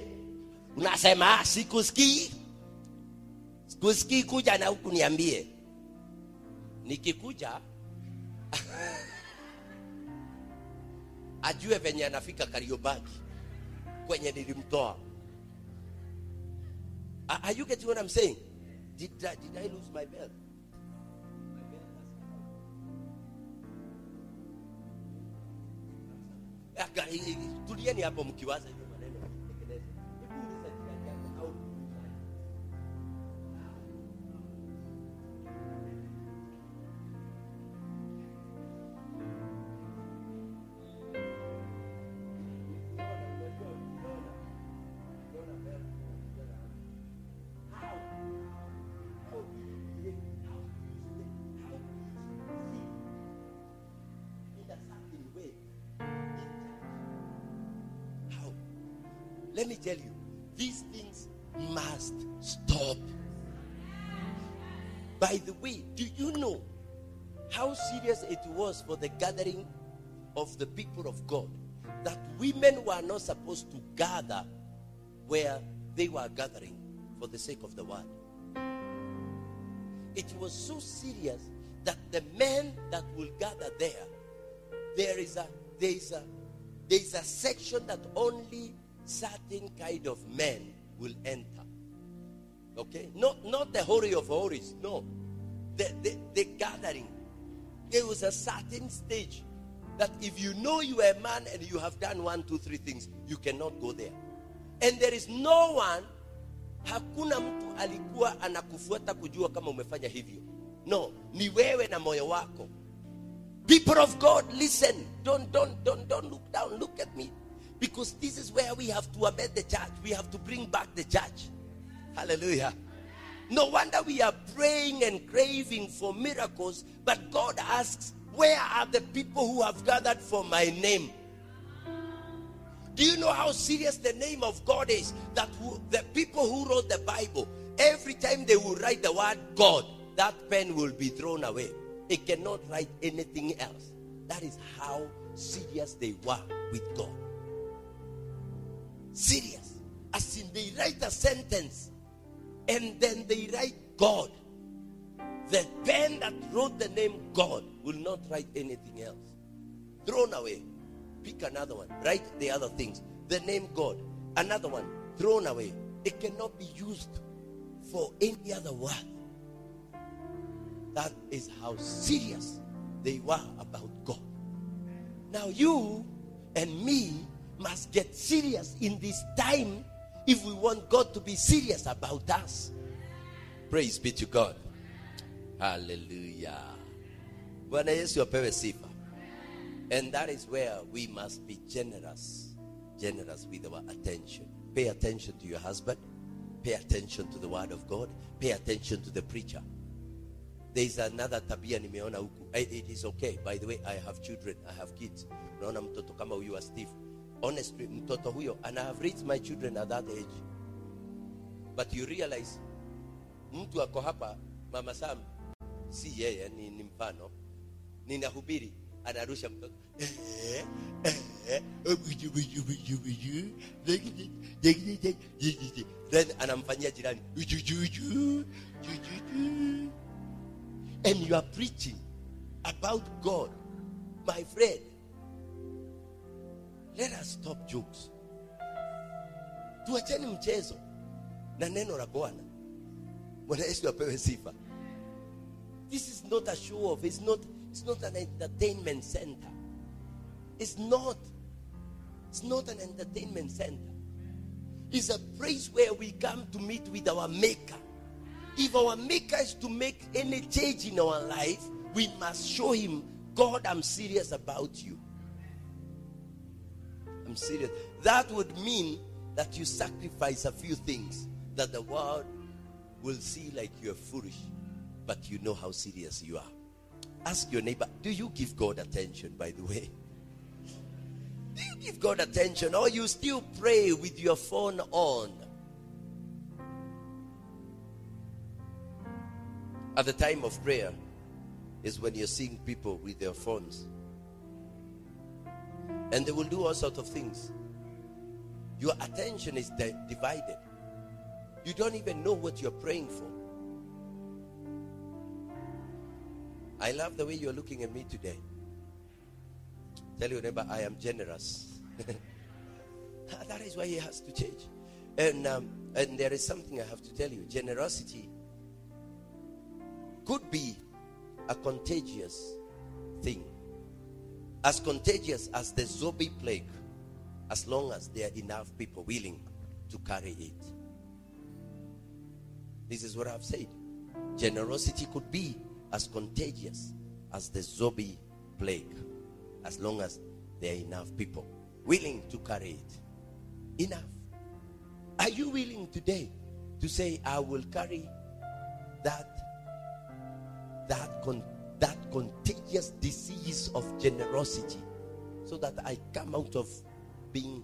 unasema sikusikii sikusikii kuja na huku niambie nikikuja ajue venye anafika kariobaki kwenye nilimtoa Are are you getting what I'm saying? Did, did I lose my bell? Tulieni hapo mkiwaza Let me tell you, these things must stop. By the way, do you know how serious it was for the gathering of the people of God that women were not supposed to gather where they were gathering for the sake of the word? It was so serious that the men that will gather there there is a there is a there is a section that only certain kind of men will enter. Okay? Not not the holy of holies no. The, the the gathering. There was a certain stage that if you know you are a man and you have done one two three things you cannot go there. And there is no one hakuna mtu alikuwa anakufuata kujua kama umefanya hivyo. No ni wewe na moyo wako. People of God, listen. Don't, don't, don't, don't look down. Look at me. Because this is where we have to amend the church. We have to bring back the church. Hallelujah. No wonder we are praying and craving for miracles, but God asks, Where are the people who have gathered for my name? Do you know how serious the name of God is? That who, the people who wrote the Bible, every time they will write the word God, that pen will be thrown away. It cannot write anything else. That is how serious they were with God. Serious. As in, they write a sentence and then they write God. The pen that wrote the name God will not write anything else. Thrown away. Pick another one. Write the other things. The name God. Another one. Thrown away. It cannot be used for any other word. That is how serious they were about God. Now, you and me must get serious in this time if we want God to be serious about us. Praise be to God. Hallelujah. Bwana Yesu apewe sifa. And that is where we must be generous. Generous with our attention. Pay attention to your husband. Pay attention to the word of God. Pay attention to the preacher. There is another tabia nimeona huku. Eh, It is okay. By the way, I have children. I have kids. Unaona mtoto kama huyu wa Steve. Honestly, mtoto huyo and I have raised my children at that age. But you realize mtu ako hapa mama Sam si yeye ni, ni mfano. Ninahubiri anarusha mtoto. Then anamfanyia jirani. And you are preaching about God my friend let us stop jokes tuacheni mchezo na neno la bwana bwana yesu apewe sifa this is not a show off it's not, it's not an entertainment center It's not. It's not an entertainment center. It's a place where we come to meet with our Maker. If our Maker is to make any change in our life, we must show Him, God, I'm serious about you. Serious. That would mean that you sacrifice a few things that the world will see like you're foolish, but you know how serious you are. Ask your neighbor, do you give God attention, by the way? Do you give God attention or you still pray with your phone on? At the time of prayer is when you're seeing people with their phones. And they will do all sorts of things. Your attention is di- divided. You don't even know what you're praying for. I love the way you're looking at me today. Tell your neighbor, I am generous. that is why he has to change. And, um, and there is something I have to tell you generosity could be a contagious thing. As contagious as the zombie plague, as long as there are enough people willing to carry it. This is what I've said. Generosity could be as contagious as the zombie plague, as long as there are enough people willing to carry it. Enough. Are you willing today to say, I will carry that that con- that contagious disease of generosity so that I come out of being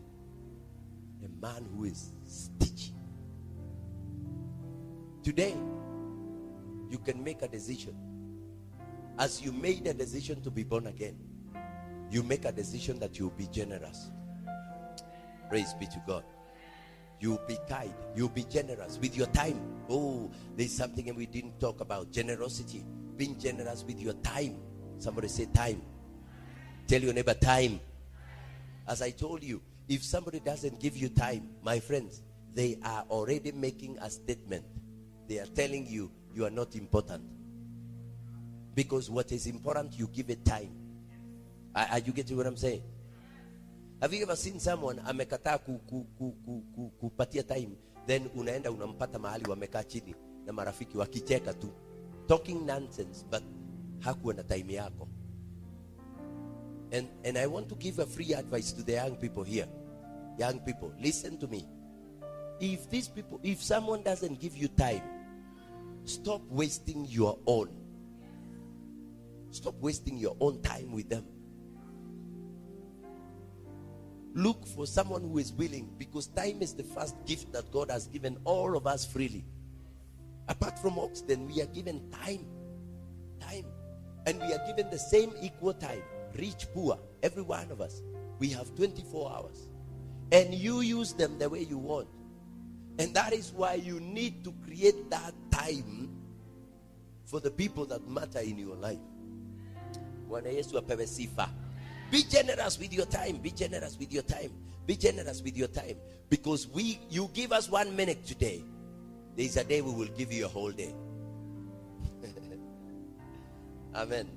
a man who is stingy. Today, you can make a decision. As you made a decision to be born again, you make a decision that you'll be generous. Praise be to God. You'll be kind. You'll be generous with your time. Oh, there's something we didn't talk about generosity. Being generous with your time. Somebody say time. Tell your neighbor time. As I told you, if somebody doesn't give you time, my friends, they are already making a statement. They are telling you you are not important. Because what is important, you give it time. Are, are you getting what I'm saying? Have you ever seen someone amekataa ku, ku, ku, ku, ku, kupatia time then unaenda unampata mahali wamekaa chini na marafiki wakicheka tu talking nonsense but hakuwa na time yako. And, and I want to give a free advice to the young people here. Young people listen to me. If these people if someone doesn't give you time stop wasting your own. Stop wasting your own time with them. Look for someone who is willing because time is the first gift that God has given all of us freely. Apart from oxygen, we are given time. Time. And we are given the same equal time. Rich, poor, every one of us. We have 24 hours. And you use them the way you want. And that is why you need to create that time for the people that matter in your life. Be generous with your time. Be generous with your time. Be generous with your time. Because we you give us one minute today. There is a day we will give you a whole day. Amen.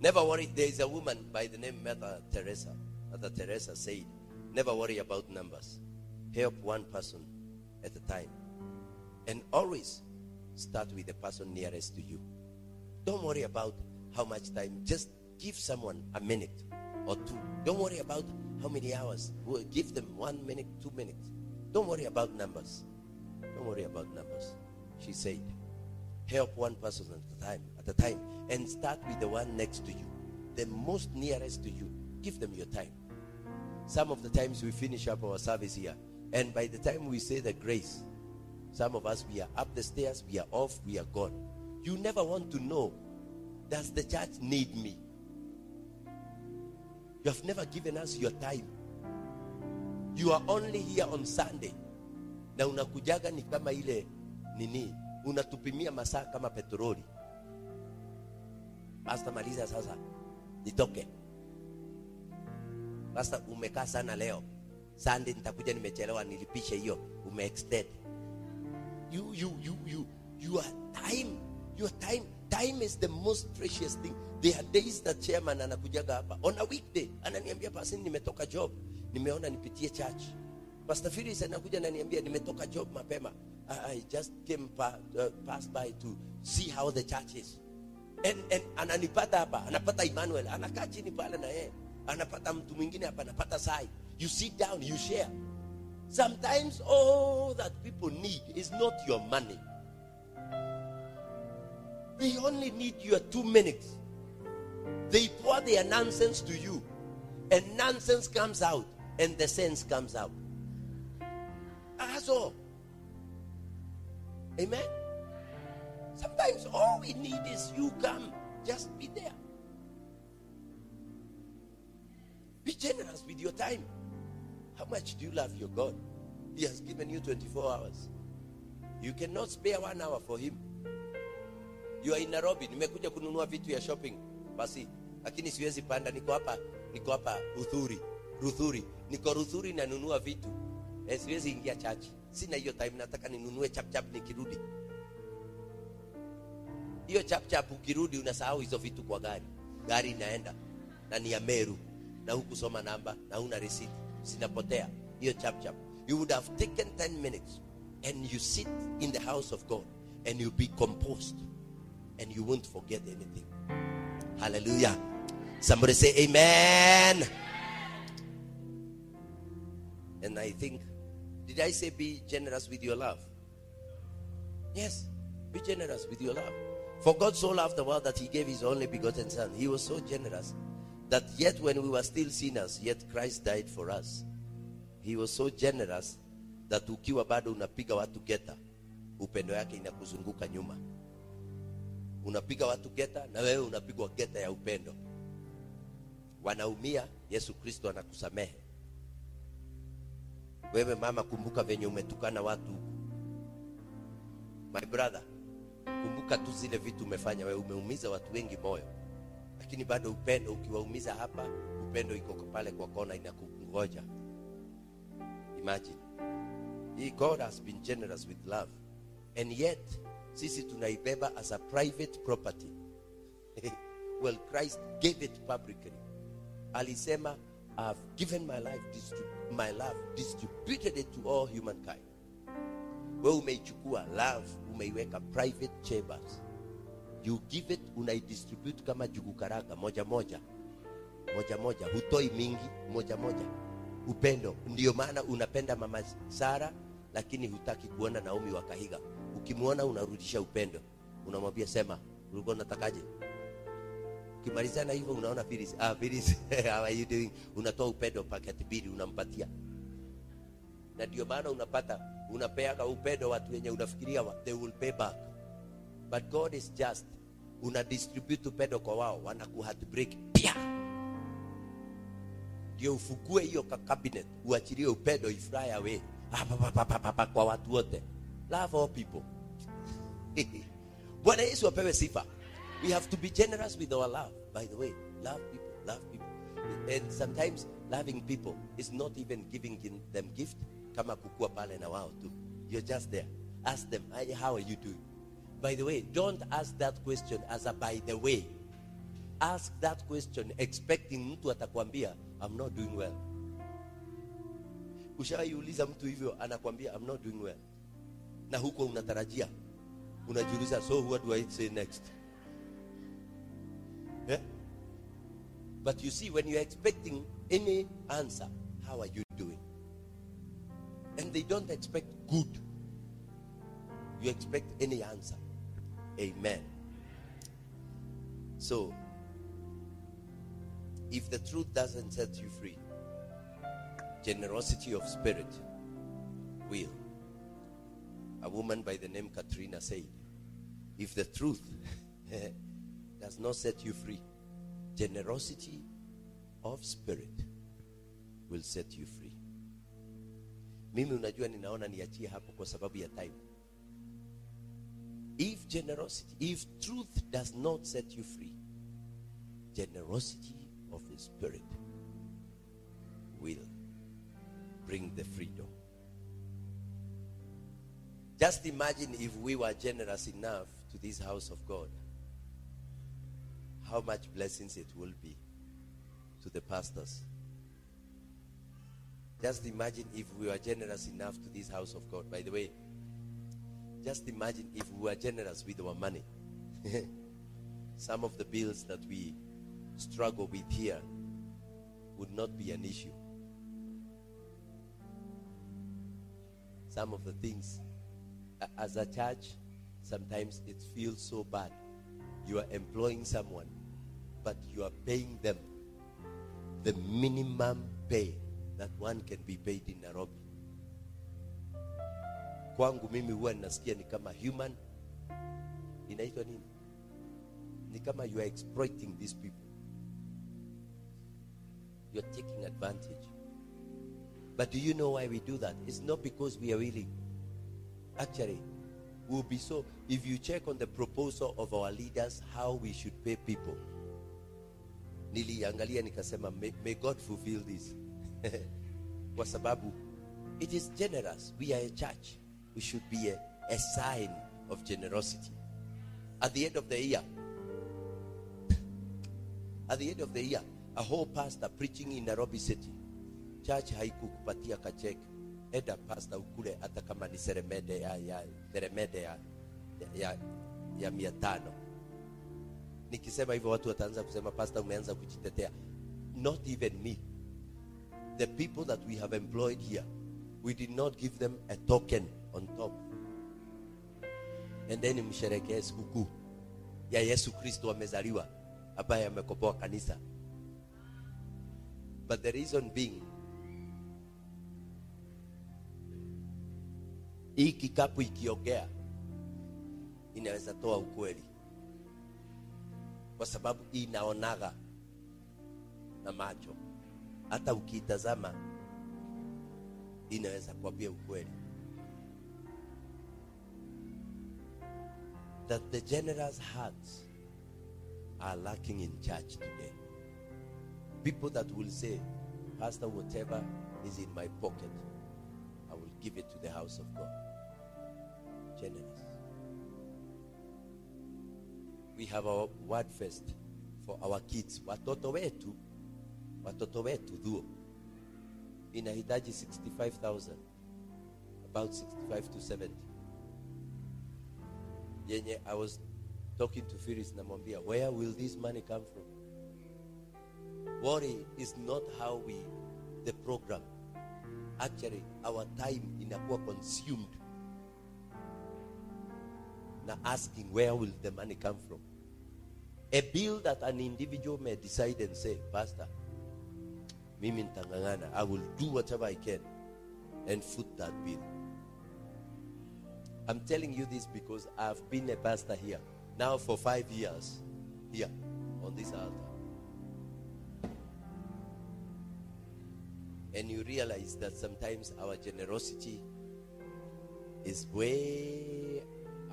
Never worry. There is a woman by the name Mother Teresa. Mother Teresa said, Never worry about numbers. Help one person at a time. And always start with the person nearest to you. Don't worry about how much time. Just give someone a minute or two. Don't worry about how many hours. Give them one minute, two minutes. Don't worry about numbers. Don't worry about numbers. She said, help one person at a time, at a time, and start with the one next to you, the most nearest to you. Give them your time. Some of the times we finish up our service here, and by the time we say the grace, some of us we are up the stairs, we are off, we are gone. You never want to know does the church need me? You have never given us your time. You are only here on Sunday. Na unakujaga ni kama ile nini, unatupimia masaa kama petroli. Pastor, maliza sasa, nitoke. Pastor, umekaa sana leo. Sunday nitakuja nimechelewa, nilipishe hiyo, umeextend. You, you, you, you, your time, your time time is the most precious thing there are days that chairman anakujaga hapa on a weekday ananiambia pasini nimetoka job nimeona nipitie church. Pastor Phyllis anakuja ananiambia nimetoka job mapema. I, I just came pa, uh, pass by to see how the church is. And, and ananipata hapa anapata Emmanuel anakaa chini pale na yeye. Anapata mtu mwingine hapa anapata sai. You sit down you share. Sometimes all that people need is not your money. They only need your two minutes. They pour their nonsense to you and nonsense comes out and the sense comes out. That's all. Amen? Sometimes all we need is you come. Just be there. Be generous with your time. How much do you love your god? He has given you 24 hours. You cannot spare one hour for him. You are in nairobi. Nimekuja kununua vitu ya shopping. Basi lakini siwezi panda. Niko hapa. Niko hapa ruthuri ruthuri. Niko ruthuri nanunua vitu. Eh, siwezi ingia chachi. Sina hiyo time nataka ninunue chapchap nikirudi. Hiyo chapchap ukirudi unasahau hizo vitu kwa gari. Gari inaenda na ni ya meru na hukusoma namba na una receipt. Sinapotea hiyo chapchap you would have taken 10 minutes and you sit in the house of god and you be composed and you won't forget anything. Hallelujah. Somebody say amen and i think did i say be generous with your love? Yes be generous with your love. For god so loved the world that he gave his only begotten son. He was so generous that yet when we were still sinners yet christ died for us. He was so generous that ukiwa bado unapiga watu geta upendo yake inakuzunguka nyuma. Unapiga watu geta na wewe unapigwa geta ya upendo. Wanaumia yesu kristo anakusamehe wewe mama kumbuka venye umetukana watu. My brother kumbuka tu zile vitu umefanya. Wewe umeumiza watu wengi moyo lakini bado upendo ukiwaumiza hapa upendo iko pale kwa kona inakungoja imagine. He, god has been generous with love. And yet sisi tunaibeba as a private property. Well christ gave it publicly. Alisema i've given my life my love distributed it to all humankind. Wewe umeichukua love umeiweka private chambers. You give it unaidistribute kama jugu karanga. Moja moja moja moja hutoi mingi moja moja. Upendo ndio maana unapenda mama sara lakini hutaki kuona naomi wa kahiga ukimwona unarudisha upendo. Unamwambia sema ulikuwa unatakaje ukimalizana hivyo unaona Phyllis, ah, Phyllis, how are you doing? Unatoa upendo paketi mbili unampatia. Na ndio maana unapata unapeaga upendo watu wenye unafikiria wa- they will pay back. But god is just una distribute upendo kwa wao wanakuheartbreak pia. Ndio ufugue hiyo cabinet uachilie upendo ifly away Hapa pa, pa, pa, pa, pa, pa, kwa watu wote. Love all people. Bwana yesu apewe sifa we have to be generous with our love by the way. Love people love people. And sometimes loving people is not even giving them gift. Pale na wao tu. You're just there. Ask them how are you doing? By the way don't ask that question as a by the way. Ask that question expecting mtu atakwambia i'm not doing well. Ushaiuliza mtu hivyo anakwambia i'm not doing well. Na huko unatarajia. Unajiuliza so what do i say next yeah? but you see when you're expecting any answer how are you doing? And they don't expect good. You expect any answer. Amen. So if the truth doesn't set you free generosity of spirit will. A woman by the name Katrina said, if the truth does not set you free, generosity of spirit will set you free. Mimi unajua ninaona niachie hapo kwa sababu ya time. If generosity, if truth does not set you free, generosity of the spirit will bring the freedom. Just imagine if we were generous enough to this house of God, how much blessings it will be to the pastors. Just imagine if we were generous enough to this house of God. By the way, just imagine if we were generous with our money. Some of the bills that we struggle with here would not be an issue. Some of the things, as a church, sometimes it feels so bad. You are employing someone, but you are paying them the minimum pay that one can be paid in Nairobi. Kwangu mimi huwa nasikia ni kama human, inaitwa nini? Ni kama you are exploiting these people. You are taking advantage. But do you know why we do that? It's not because we are willing. Actually, we'll be so. If you check on the proposal of our leaders, how we should pay people, niliangalia nikasema, may, may God fulfill this. Kwa sababu it is generous. We are a church. We should be a, a sign of generosity. At the end of the year, at the end of the year, a whole pastor preaching in Nairobi City, church haikukupatia kacheki. Enda pastor ukule hata kama ni seremede ya, ya seremede ya, ya, ya mia tano. Nikisema hivyo watu wataanza kusema pastor, umeanza kujitetea. Not even me. The people that we have employed here, we did not give them a token on top. Then msherekee sikukuu ya Yesu Kristo amezaliwa ambaye amekopoa kanisa. But the reason being hii kikapu ikiongea inaweza toa ukweli, kwa sababu inaonaga na macho, hata inaweza kuambia ukweli. That the generous hearts are lacking in church today. People that will say, Pastor, whatever is in my pocket, I will give it to the house of God. Generous. We have our word first for our kids. Watoto wetu, watoto wetu dhuo inahitaji 65,000 about 65 to 70 yenye I was talking to Phyllis namwambia where will this money come from? Worry is not how we the program. Actually our time inakuwa consumed na asking where will the money come from? A bill that an individual may decide and say pastor mimi nitangangana i will do whatever i can and foot that bill. I'm telling you this because i've been a pastor here now for five years here on this altar. And you realize that sometimes our generosity is way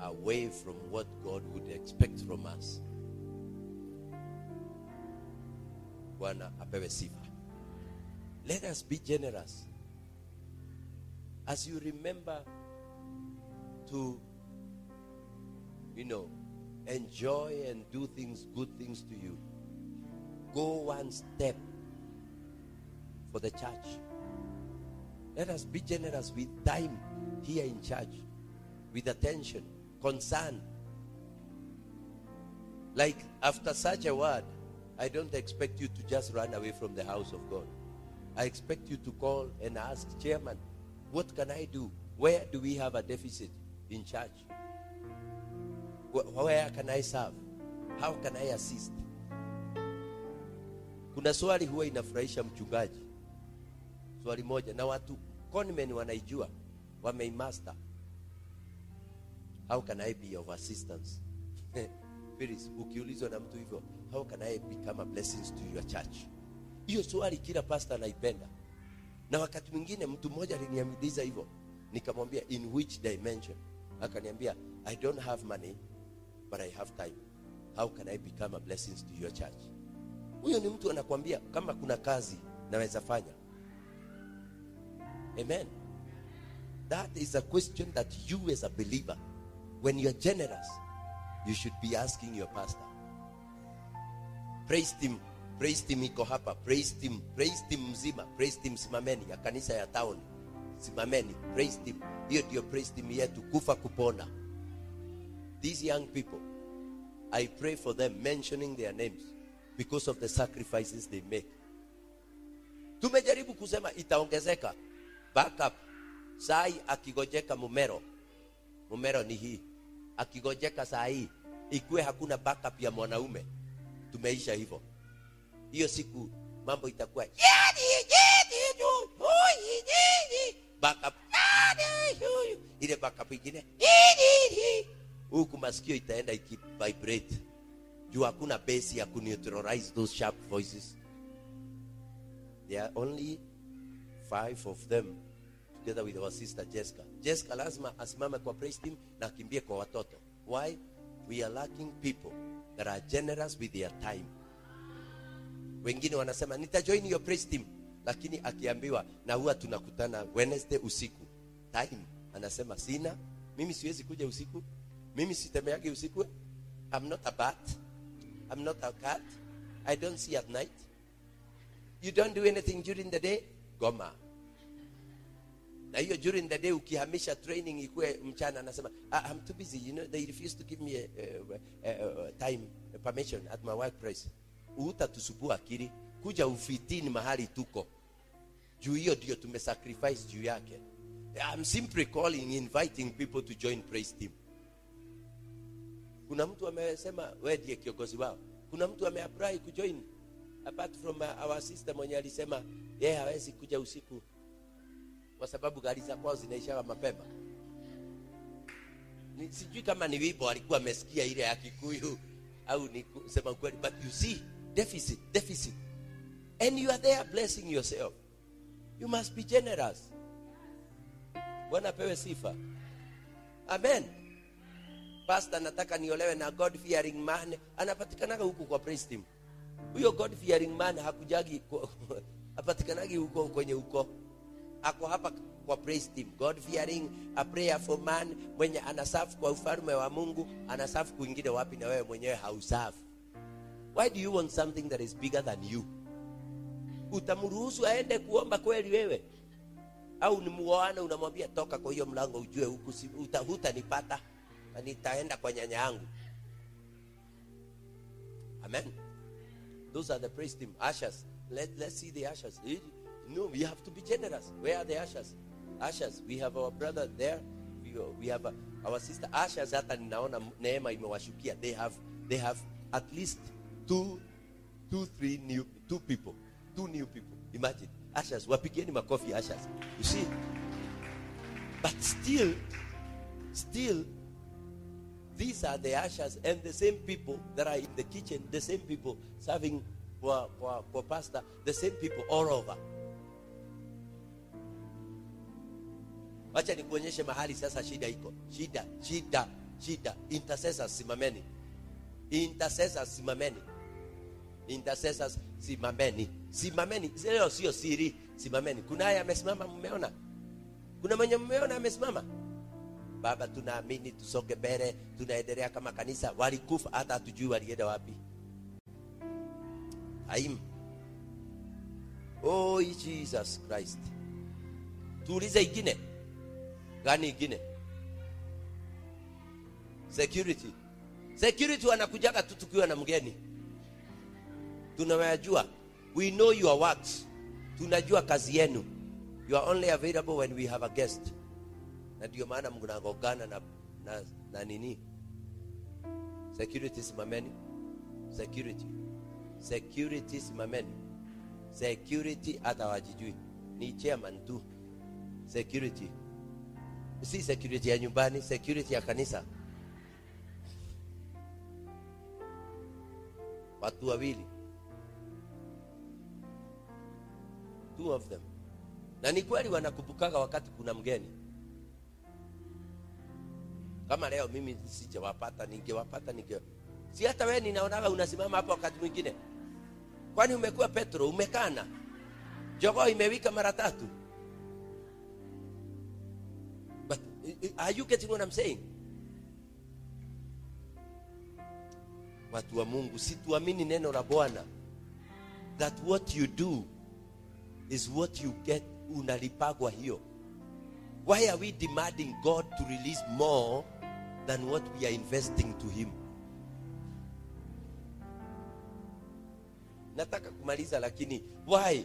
away from what God would expect from us. Bwana apewe. Let us be generous. As you remember to, you know, enjoy and do things, good things to you, go one step for the church. Let us be generous with time here in church, with attention, concern. Like after such a word, I don't expect you to just run away from the house of God. I expect you to call and ask, Chairman, what can I do? Where do we have a deficit in church? Where can I serve? How can I assist? Kuna swali huwa inafurahisha mchungaji, swali moja, na watu conmen wanaijua, wameimaster. How can I be of assistance? Phyllis, ukiulizwa na mtu hivyo, how can I become a blessing to your church? Hiyo swali kila pastor anaipenda. Na wakati mwingine mtu mmoja aliniuliza hivyo, nikamwambia in which dimension? Akaniambia I don't have money but I have time. How can I become a blessing to your church? Huyo ni mtu anakuambia kama kuna kazi naweza fanya. Amen. That is a question that you as a believer, when you're generous, you should be asking your pastor. praise him. praise him iko hapa praise him. praise him mzima praise team simameni ya kanisa ya town simameni praise team hiyo praise team yetu kufa kupona these young people i pray for them mentioning their names because of the sacrifices they make tumejaribu kusema itaongezeka backup sai akigojeka mumero mumero ni hii akigojeka saa hii ikuwe hakuna backup ya mwanaume. Tumeisha hivyo. Hiyo siku mambo itakuwa backup. Ile backup ingine huku masikio itaenda ikivibrate. Juu hakuna base ya kuneutralize those sharp voices. There are only five of them together with our sister Jessica. Jessica lazima asimame kwa praise team na akimbie kwa watoto. Why? We are lacking people that are generous with their time. Wengine wanasema nitajoin your praise team, lakini akiambiwa na huwa tunakutana Wednesday usiku time, anasema sina, mimi siwezi kuja usiku, mimi sitembeage usiku. I'm not a bat, I'm not a cat, I don't see at night. You don't do anything during the day, goma na hiyo during the day ukihamisha training ikuwe mchana anasema ah, I'm too busy. You know they refuse to give me a, a, a, time a permission at my workplace. Utatusubua akili. Kuja ufitini mahali tuko. Juu hiyo ndio tumesacrifice juu yake. I'm simply calling inviting people to join praise team. Kuna mtu amesema wewe ndiye kiongozi wao. Kuna mtu ameapply kujoin. Apart from uh, our sister mwenye alisema yeye hawezi kuja usiku kwa sababu gari za kwao zinaishaga mapema. Ni, sijui kama ni wimbo alikuwa amesikia ile ya Kikuyu au ni kusema kweli, but you see deficit, deficit and you are there blessing yourself. You must be generous. Bwana pewe sifa. Amen. Pastor, nataka niolewe na God fearing man, anapatikanaga huku kwa praise team. Huyo God fearing man hakujagi apatikanagi huko kwenye uko ako hapa kwa praise team. God fearing a prayer for man mwenye anasafu kwa ufalme wa mungu anasafu kwingine wapi na wewe mwenyewe hausafu why do you want something that is bigger than you? Utamruhusu aende kuomba kweli wewe? Au ni muoane unamwambia toka kwa hiyo mlango ujue huku hutanipata na nitaenda kwa nyanya yangu. Amen. Those are the praise team. Ushers. Let, let's see the ushers no we have to be generous. Where are the ushers ushers we have our brother there. We, we have uh, our sister ushers hata ninaona neema they have they have at least two two three new two people two new people. Imagine ushers wapigeni makofi ushers you see? But still still these are the ushers and the same people that are in the kitchen, the same people serving for, for, for pastor, the same people all over. Wacha nikuonyeshe mahali sasa shida iko. Shida, shida, shida. Intercessors simameni. Intercessors simameni. Intercessors simameni. Simameni. Leo sio siri. Simameni. Kuna haya amesimama mmeona? Kuna mwenye mmeona amesimama? Baba, tunaamini tusonge mbele, tunaendelea kama kanisa. Walikufa hata hatujui walienda wapi. Aim. Oh Jesus Christ. Tuulize ingine gani ingine? Security. Security wanakujaga tu tukiwa na mgeni, tunawajua. We know your works, tunajua kazi yenu. You are only available when we have a guest. Na ndio maana mnagongana na, na, na nini? Security simameni. Security. Security simameni. Security hata wajijui ni chairman tu. Security si security ya nyumbani security ya kanisa. Watu wawili. Two of them. Na ni kweli wanakumbukaga wakati kuna mgeni. Kama leo mimi sijawapata ningewapata ninge si hata wewe ninaonaga unasimama hapo wakati mwingine. Kwani umekuwa petro? Umekana? Jogoo imewika mara tatu are you getting what I'm saying? Watu wa mungu situamini neno la bwana. That what you do is what you get unalipagwa hiyo. Why are we demanding god to release more than what we are investing to him? Nataka kumaliza lakini why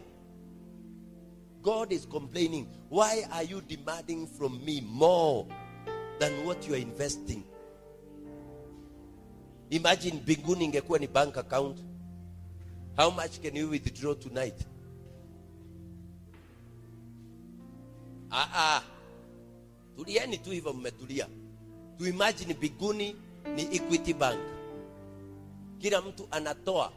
god is complaining why are you demanding from me more than what you are investing? Imagine mbinguni ingekuwa ni bank account. How much can you withdraw tonight? Ah, ah. tulieni tu hivyo tu imagine mbinguni ni equity bank. Kila mtu anatoa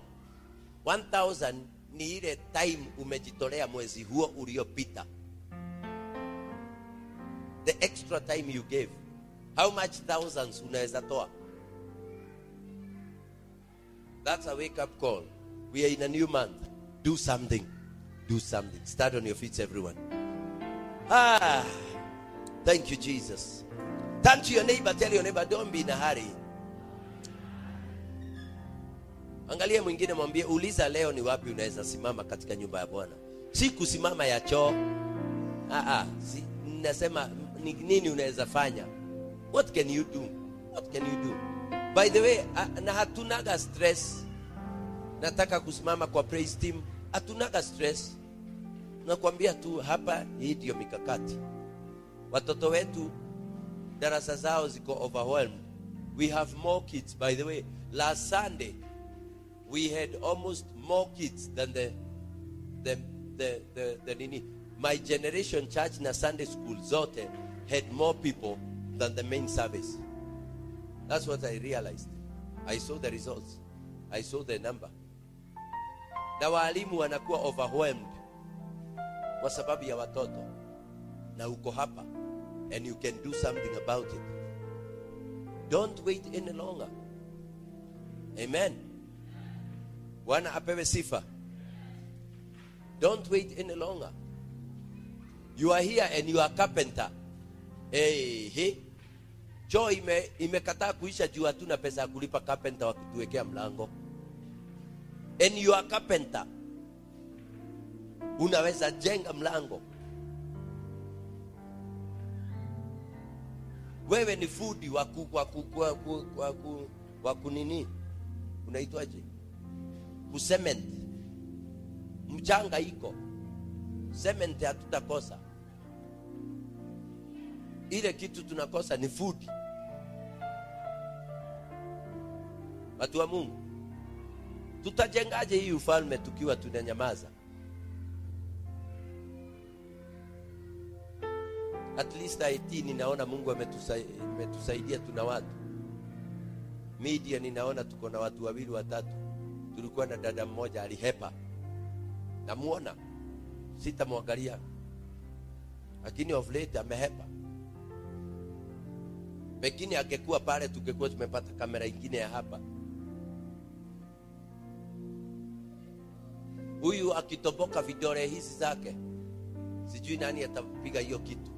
1000 ni ile time umejitolea mwezi huo uliopita. The extra time you gave how much thousands unaweza toa? That's a wake up call. We are in a new month. Do something. Do something. Start on your feet everyone. Ah thank you jesus. Turn to your neighbor tell your neighbor don't be in a hurry angalia mwingine mwambie uliza leo ni wapi unaweza simama katika nyumba ya bwana. Si kusimama ya choo. Ah, ah, si, nasema ni nini unaweza fanya? What can you do? What can you do? By the way ah, na hatunaga stress. Nataka kusimama kwa praise team. Hatunaga stress. Nakwambia tu hapa hii ndio mikakati. Watoto wetu darasa zao ziko overwhelmed. We have more kids by the way. Last sunday we had almost more kids than the the the the, the nini. My generation church in na sunday school zote had more people than the main service. That's what i realized. I saw the results. I saw the number. Na waalimu wanakuwa overwhelmed kwa sababu ya watoto. Na uko hapa and you can do something about it. Don't wait any longer. Amen bwana apewe sifa. Don't wait any longer. You are here and you are carpenter. Hey, hey. choo ime imekataa kuisha juu hatuna pesa ya kulipa carpenter wa kutuwekea mlango. And you are carpenter. Unaweza jenga mlango. Wewe ni fundi wa ku, wa ku, wa ku, wa ku, wa unaitwaje kucement mchanga iko. Cement hatutakosa. Ile kitu tunakosa ni food. Watu wa mungu tutajengaje hii ufalme tukiwa tunanyamaza? At least IT ninaona mungu ametusaidia tuna watu. Media ninaona tuko na watu wawili watatu tulikuwa na dada mmoja alihepa. Namuona. Sitamwangalia. Lakini of late amehepa. Pengine angekuwa pale tungekuwa tumepata kamera ingine ya hapa. Huyu akitoboka vidole hizi zake sijui nani atapiga hiyo kitu.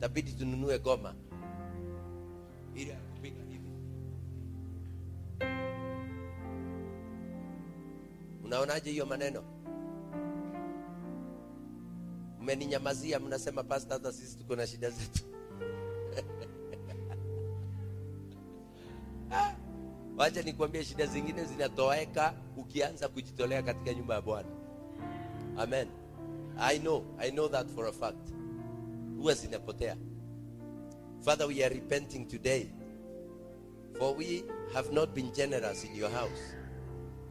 Tabidi tununue goma. Ili unaonaje hiyo maneno? Mmeninyamazia mnasema pasta hata sisi tuko na shida zetu. Wacha nikwambie shida zingine zinatoweka ukianza kujitolea katika nyumba ya bwana. Amen. I know i know that for a fact. Huwa zinapotea. Father we are repenting today for we have not been generous in your house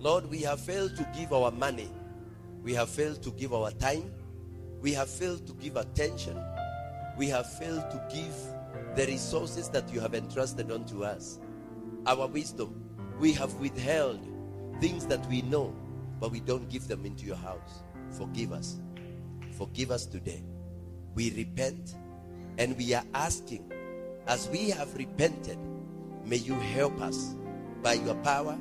lord we have failed to give our money. We have failed to give our time. We have failed to give attention. We have failed to give the resources that you have entrusted unto us. Our wisdom we have withheld things that we know but we don't give them into your house. Forgive us. Forgive us today. We repent and we are asking as we have repented may you help us by your power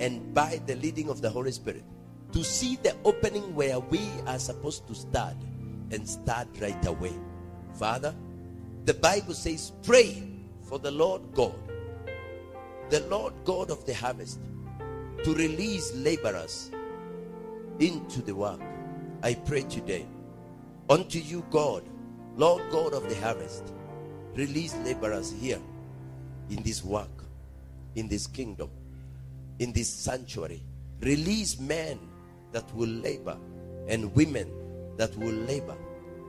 and by the leading of the holy spirit to see the opening where we are supposed to start and start right away father the bible says pray for the lord god the Lord God of the harvest to release laborers into the work. I pray today unto you, God, Lord God of the harvest, release laborers here in this work, in this kingdom, in this sanctuary. Release men that will labor and women that will labor,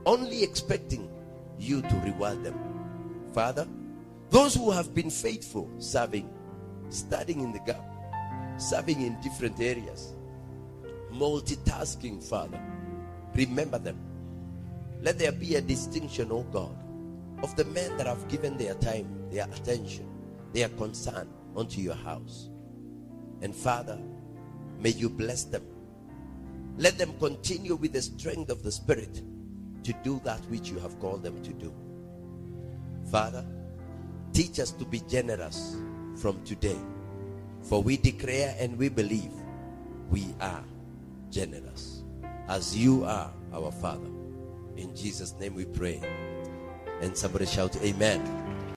only expecting you to reward them. Father, those who have been faithful serving, studying in the gap, serving in different areas, multitasking, Father, remember them. Let there be a distinction, oh God, of the men that have given their time, their attention, their concern unto your house. And Father, may you bless them. Let them continue with the strength of the Spirit to do that which you have called them to do. Father, teach us to be generous from today. For we declare and we believe we are generous as you are our Father. In Jesus' name we pray. And somebody shout, Amen.